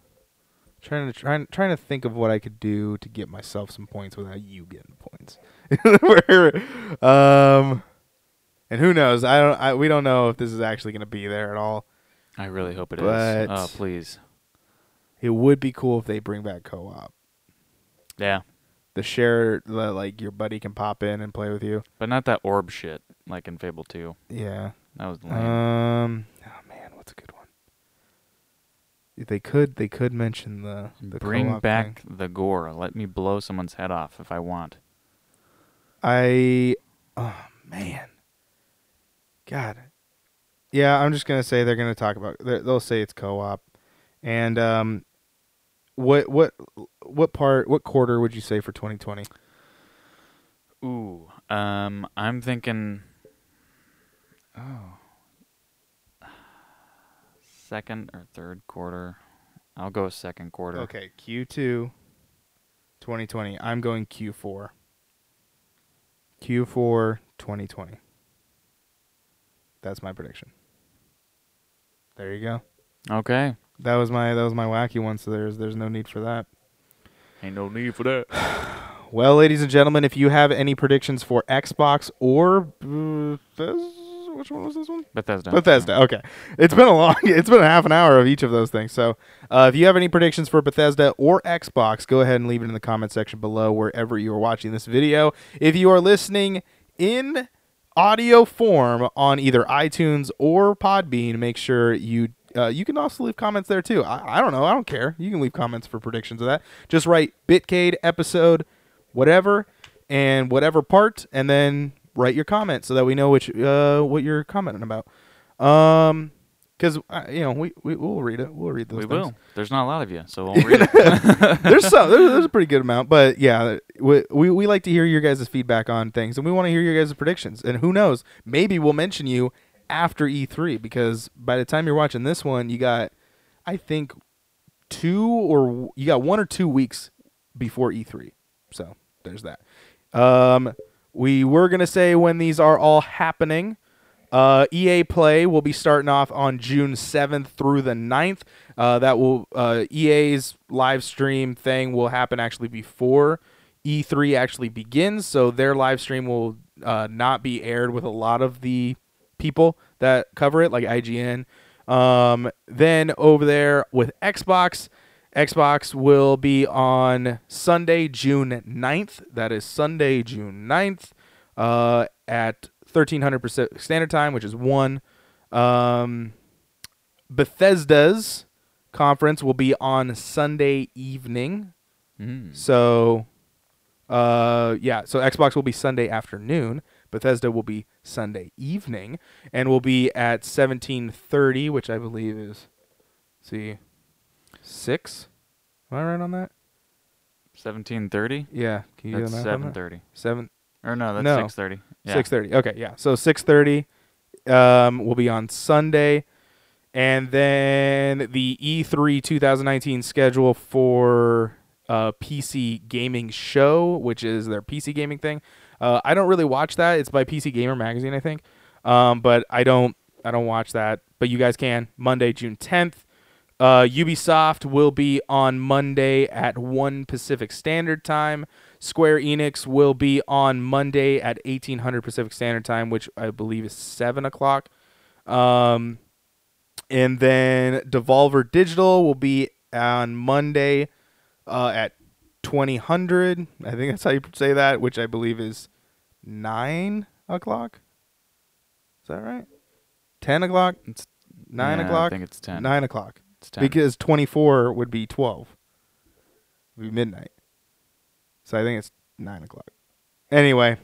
Trying to trying trying to think of what I could do to get myself some points without you getting points. Um, and who knows? I don't. I, we don't know if this is actually going to be there at all. I really hope it is. But- Oh please. It would be cool if they bring back co-op. Yeah, The share, the, like your buddy can pop in and play with you. but not that orb shit like in Fable two. Yeah. That was lame. Um. Oh man, what's a good one? They could. They could mention the the Bring co-op back thing. the gore. Let me blow someone's head off if I want. I. Oh man. God. Yeah, I'm just gonna say they're gonna talk about. They'll say it's co-op, and um, what what what part what quarter would you say for 2020? Ooh. Um, I'm thinking. Oh. Second or third quarter. I'll go second quarter. Okay, Q2 2020. I'm going Q4. Q4 2020. That's my prediction. There you go. Okay. That was my that was my wacky one, so there's there's no need for that. Ain't no need for that. Well, ladies and gentlemen, if you have any predictions for Xbox or Bethesda, which one was this one? Bethesda. Bethesda. Okay, it's been a long. It's been a half an hour of each of those things. So, uh, if you have any predictions for Bethesda or Xbox, go ahead and leave it in the comment section below wherever you are watching this video. If you are listening in audio form on either iTunes or Podbean, make sure you. Uh, you can also leave comments there too. I, I don't know. I don't care. You can leave comments for predictions of that. Just write Bitcade episode, whatever, and whatever part, and then write your comment so that we know which uh, what you're commenting about. Um, because uh, you know we we will read it. We'll read those. we things. will. There's not a lot of you, so we'll read it. there's some. There's, there's a pretty good amount, but yeah, we, we we like to hear your guys' feedback on things, and we want to hear your guys' predictions. And who knows, maybe we'll mention you after E3 because by the time you're watching this one, you got, I think, two or you got one or two weeks before E3. So there's that. Um, we were gonna say when these are all happening. Uh, EA Play will be starting off on June 7th through the 9th. Uh, that will uh, EA's live stream thing will happen actually before E3 actually begins. So their live stream will uh, not be aired with a lot of the people that cover it, like IGN. Um, then over there with Xbox, Xbox will be on Sunday, June 9th. That is Sunday, June 9th uh, at 1300 Pacific Standard Time, which is 1 Um, Bethesda's conference will be on Sunday evening. Mm. So, uh, yeah. So Xbox will be Sunday afternoon. Bethesda will be Sunday evening, and will be at seventeen thirty, which I believe is, see, six. Am I right on that? Seventeen thirty. Yeah. Can you That's do the math on seven that? thirty. Seven. Or no, that's No. six thirty. Six thirty. Okay, yeah. So six thirty um, will be on Sunday, and then the E3 2019 schedule for uh, PC gaming show, which is their PC gaming thing. Uh, I don't really watch that. It's by PC Gamer Magazine, I think. Um, but I don't. I don't watch that. But you guys can. Monday, June 10th. Uh, Ubisoft will be on Monday at 1 Pacific Standard Time. Square Enix will be on Monday at 1800 Pacific Standard Time, which I believe is 7 o'clock. Um, and then Devolver Digital will be on Monday uh, at 2000. I think that's how you say that, which I believe is 9 o'clock. Is that right? 10 o'clock? It's 9 yeah, o'clock? I think it's ten. 9 o'clock. It's ten. Because 24 would be 12. Would be midnight. So I think it's 9 o'clock. Anyway,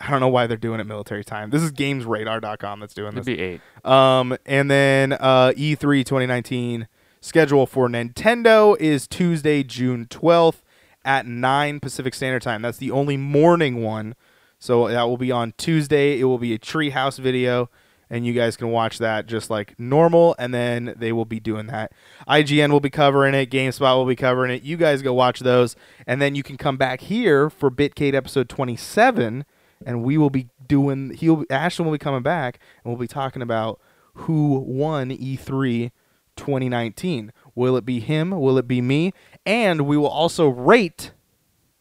I don't know why they're doing it military time. This is gamesradar.com that's doing It'd this. be eight. Um, and then uh, E3 2019 schedule for Nintendo is Tuesday, June 12th at 9 Pacific Standard Time. That's the only morning one. So that will be on Tuesday. It will be a treehouse video, and you guys can watch that just like normal. And then they will be doing that. IGN will be covering it. GameSpot will be covering it. You guys go watch those, and then you can come back here for Bitcade episode 27, and we will be doing. He'll Ashton will be coming back, and we'll be talking about who won E E3 2019. Will it be him? Will it be me? And we will also rate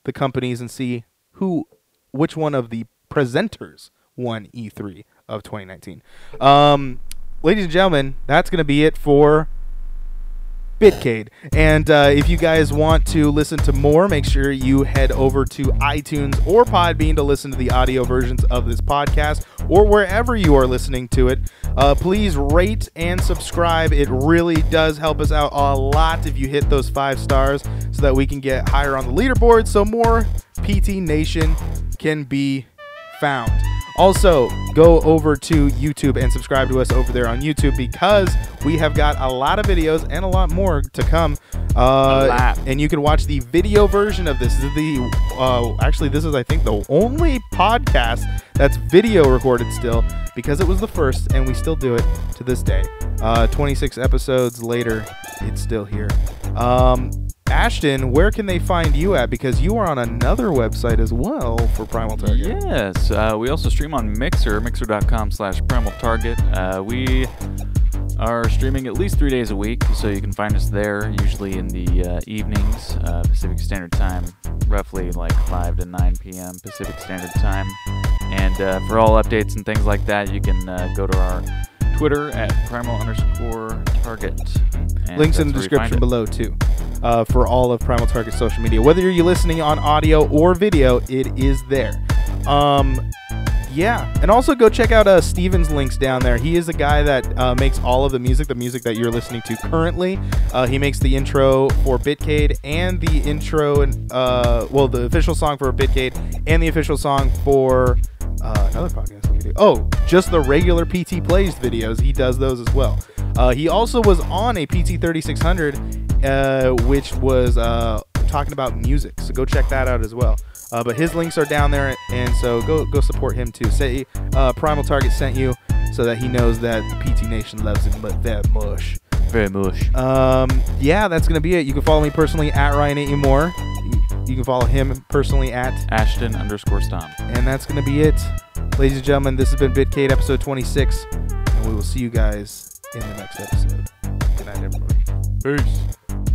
the companies and see who, which one of the presenters won E3 of 2019. Um, ladies and gentlemen, that's going to be it for Bitcade. And uh, if you guys want to listen to more, make sure you head over to iTunes or Podbean to listen to the audio versions of this podcast or wherever you are listening to it. Uh, please rate and subscribe. It really does help us out a lot if you hit those five stars so that we can get higher on the leaderboard so more PT Nation can be found. Also, go over to YouTube and subscribe to us over there on YouTube because we have got a lot of videos and a lot more to come. Uh. And you can watch the video version of this. This is the uh, actually this is I think the only podcast that's video recorded still because it was the first and we still do it to this day. Uh, 26 episodes later, it's still here. Um, Ashton, where can they find you at? Because you are on another website as well for Primal Target. Yes, uh, we also stream on Mixer, mixer.com slash primal target. Uh, we are streaming at least three days a week, so you can find us there, usually in the uh, evenings, uh, Pacific Standard Time, roughly like 5 to 9 p.m. Pacific Standard Time. And uh, for all updates and things like that, you can uh, go to our Twitter at primal underscore target. And Links in the that's where you find description below too, uh, for all of Primal Target social media. Whether you're listening on audio or video, it is there. Um, yeah, and also go check out uh, Steven's links down there. He is the guy that uh, makes all of the music, the music that you're listening to currently. Uh, he makes the intro for Bitcade and the intro and uh, well, the official song for Bitcade and the official song for uh, another podcast we do. Oh, just the regular PT plays videos. He does those as well. Uh, he also was on a PT 3600, uh, which was uh, talking about music. So go check that out as well. Uh, but his links are down there, and so go go support him too. Say uh, Primal Target sent you, so that he knows that the PT Nation loves him, but that mush. Very mush. Um, yeah, that's gonna be it. You can follow me personally at Ryan A. Moore. You, can follow him personally at Ashton underscore Stom. and that's going to be it. Ladies and gentlemen, this has been Bitcade episode 26, and we will see you guys in the next episode. Good night, everybody. Peace.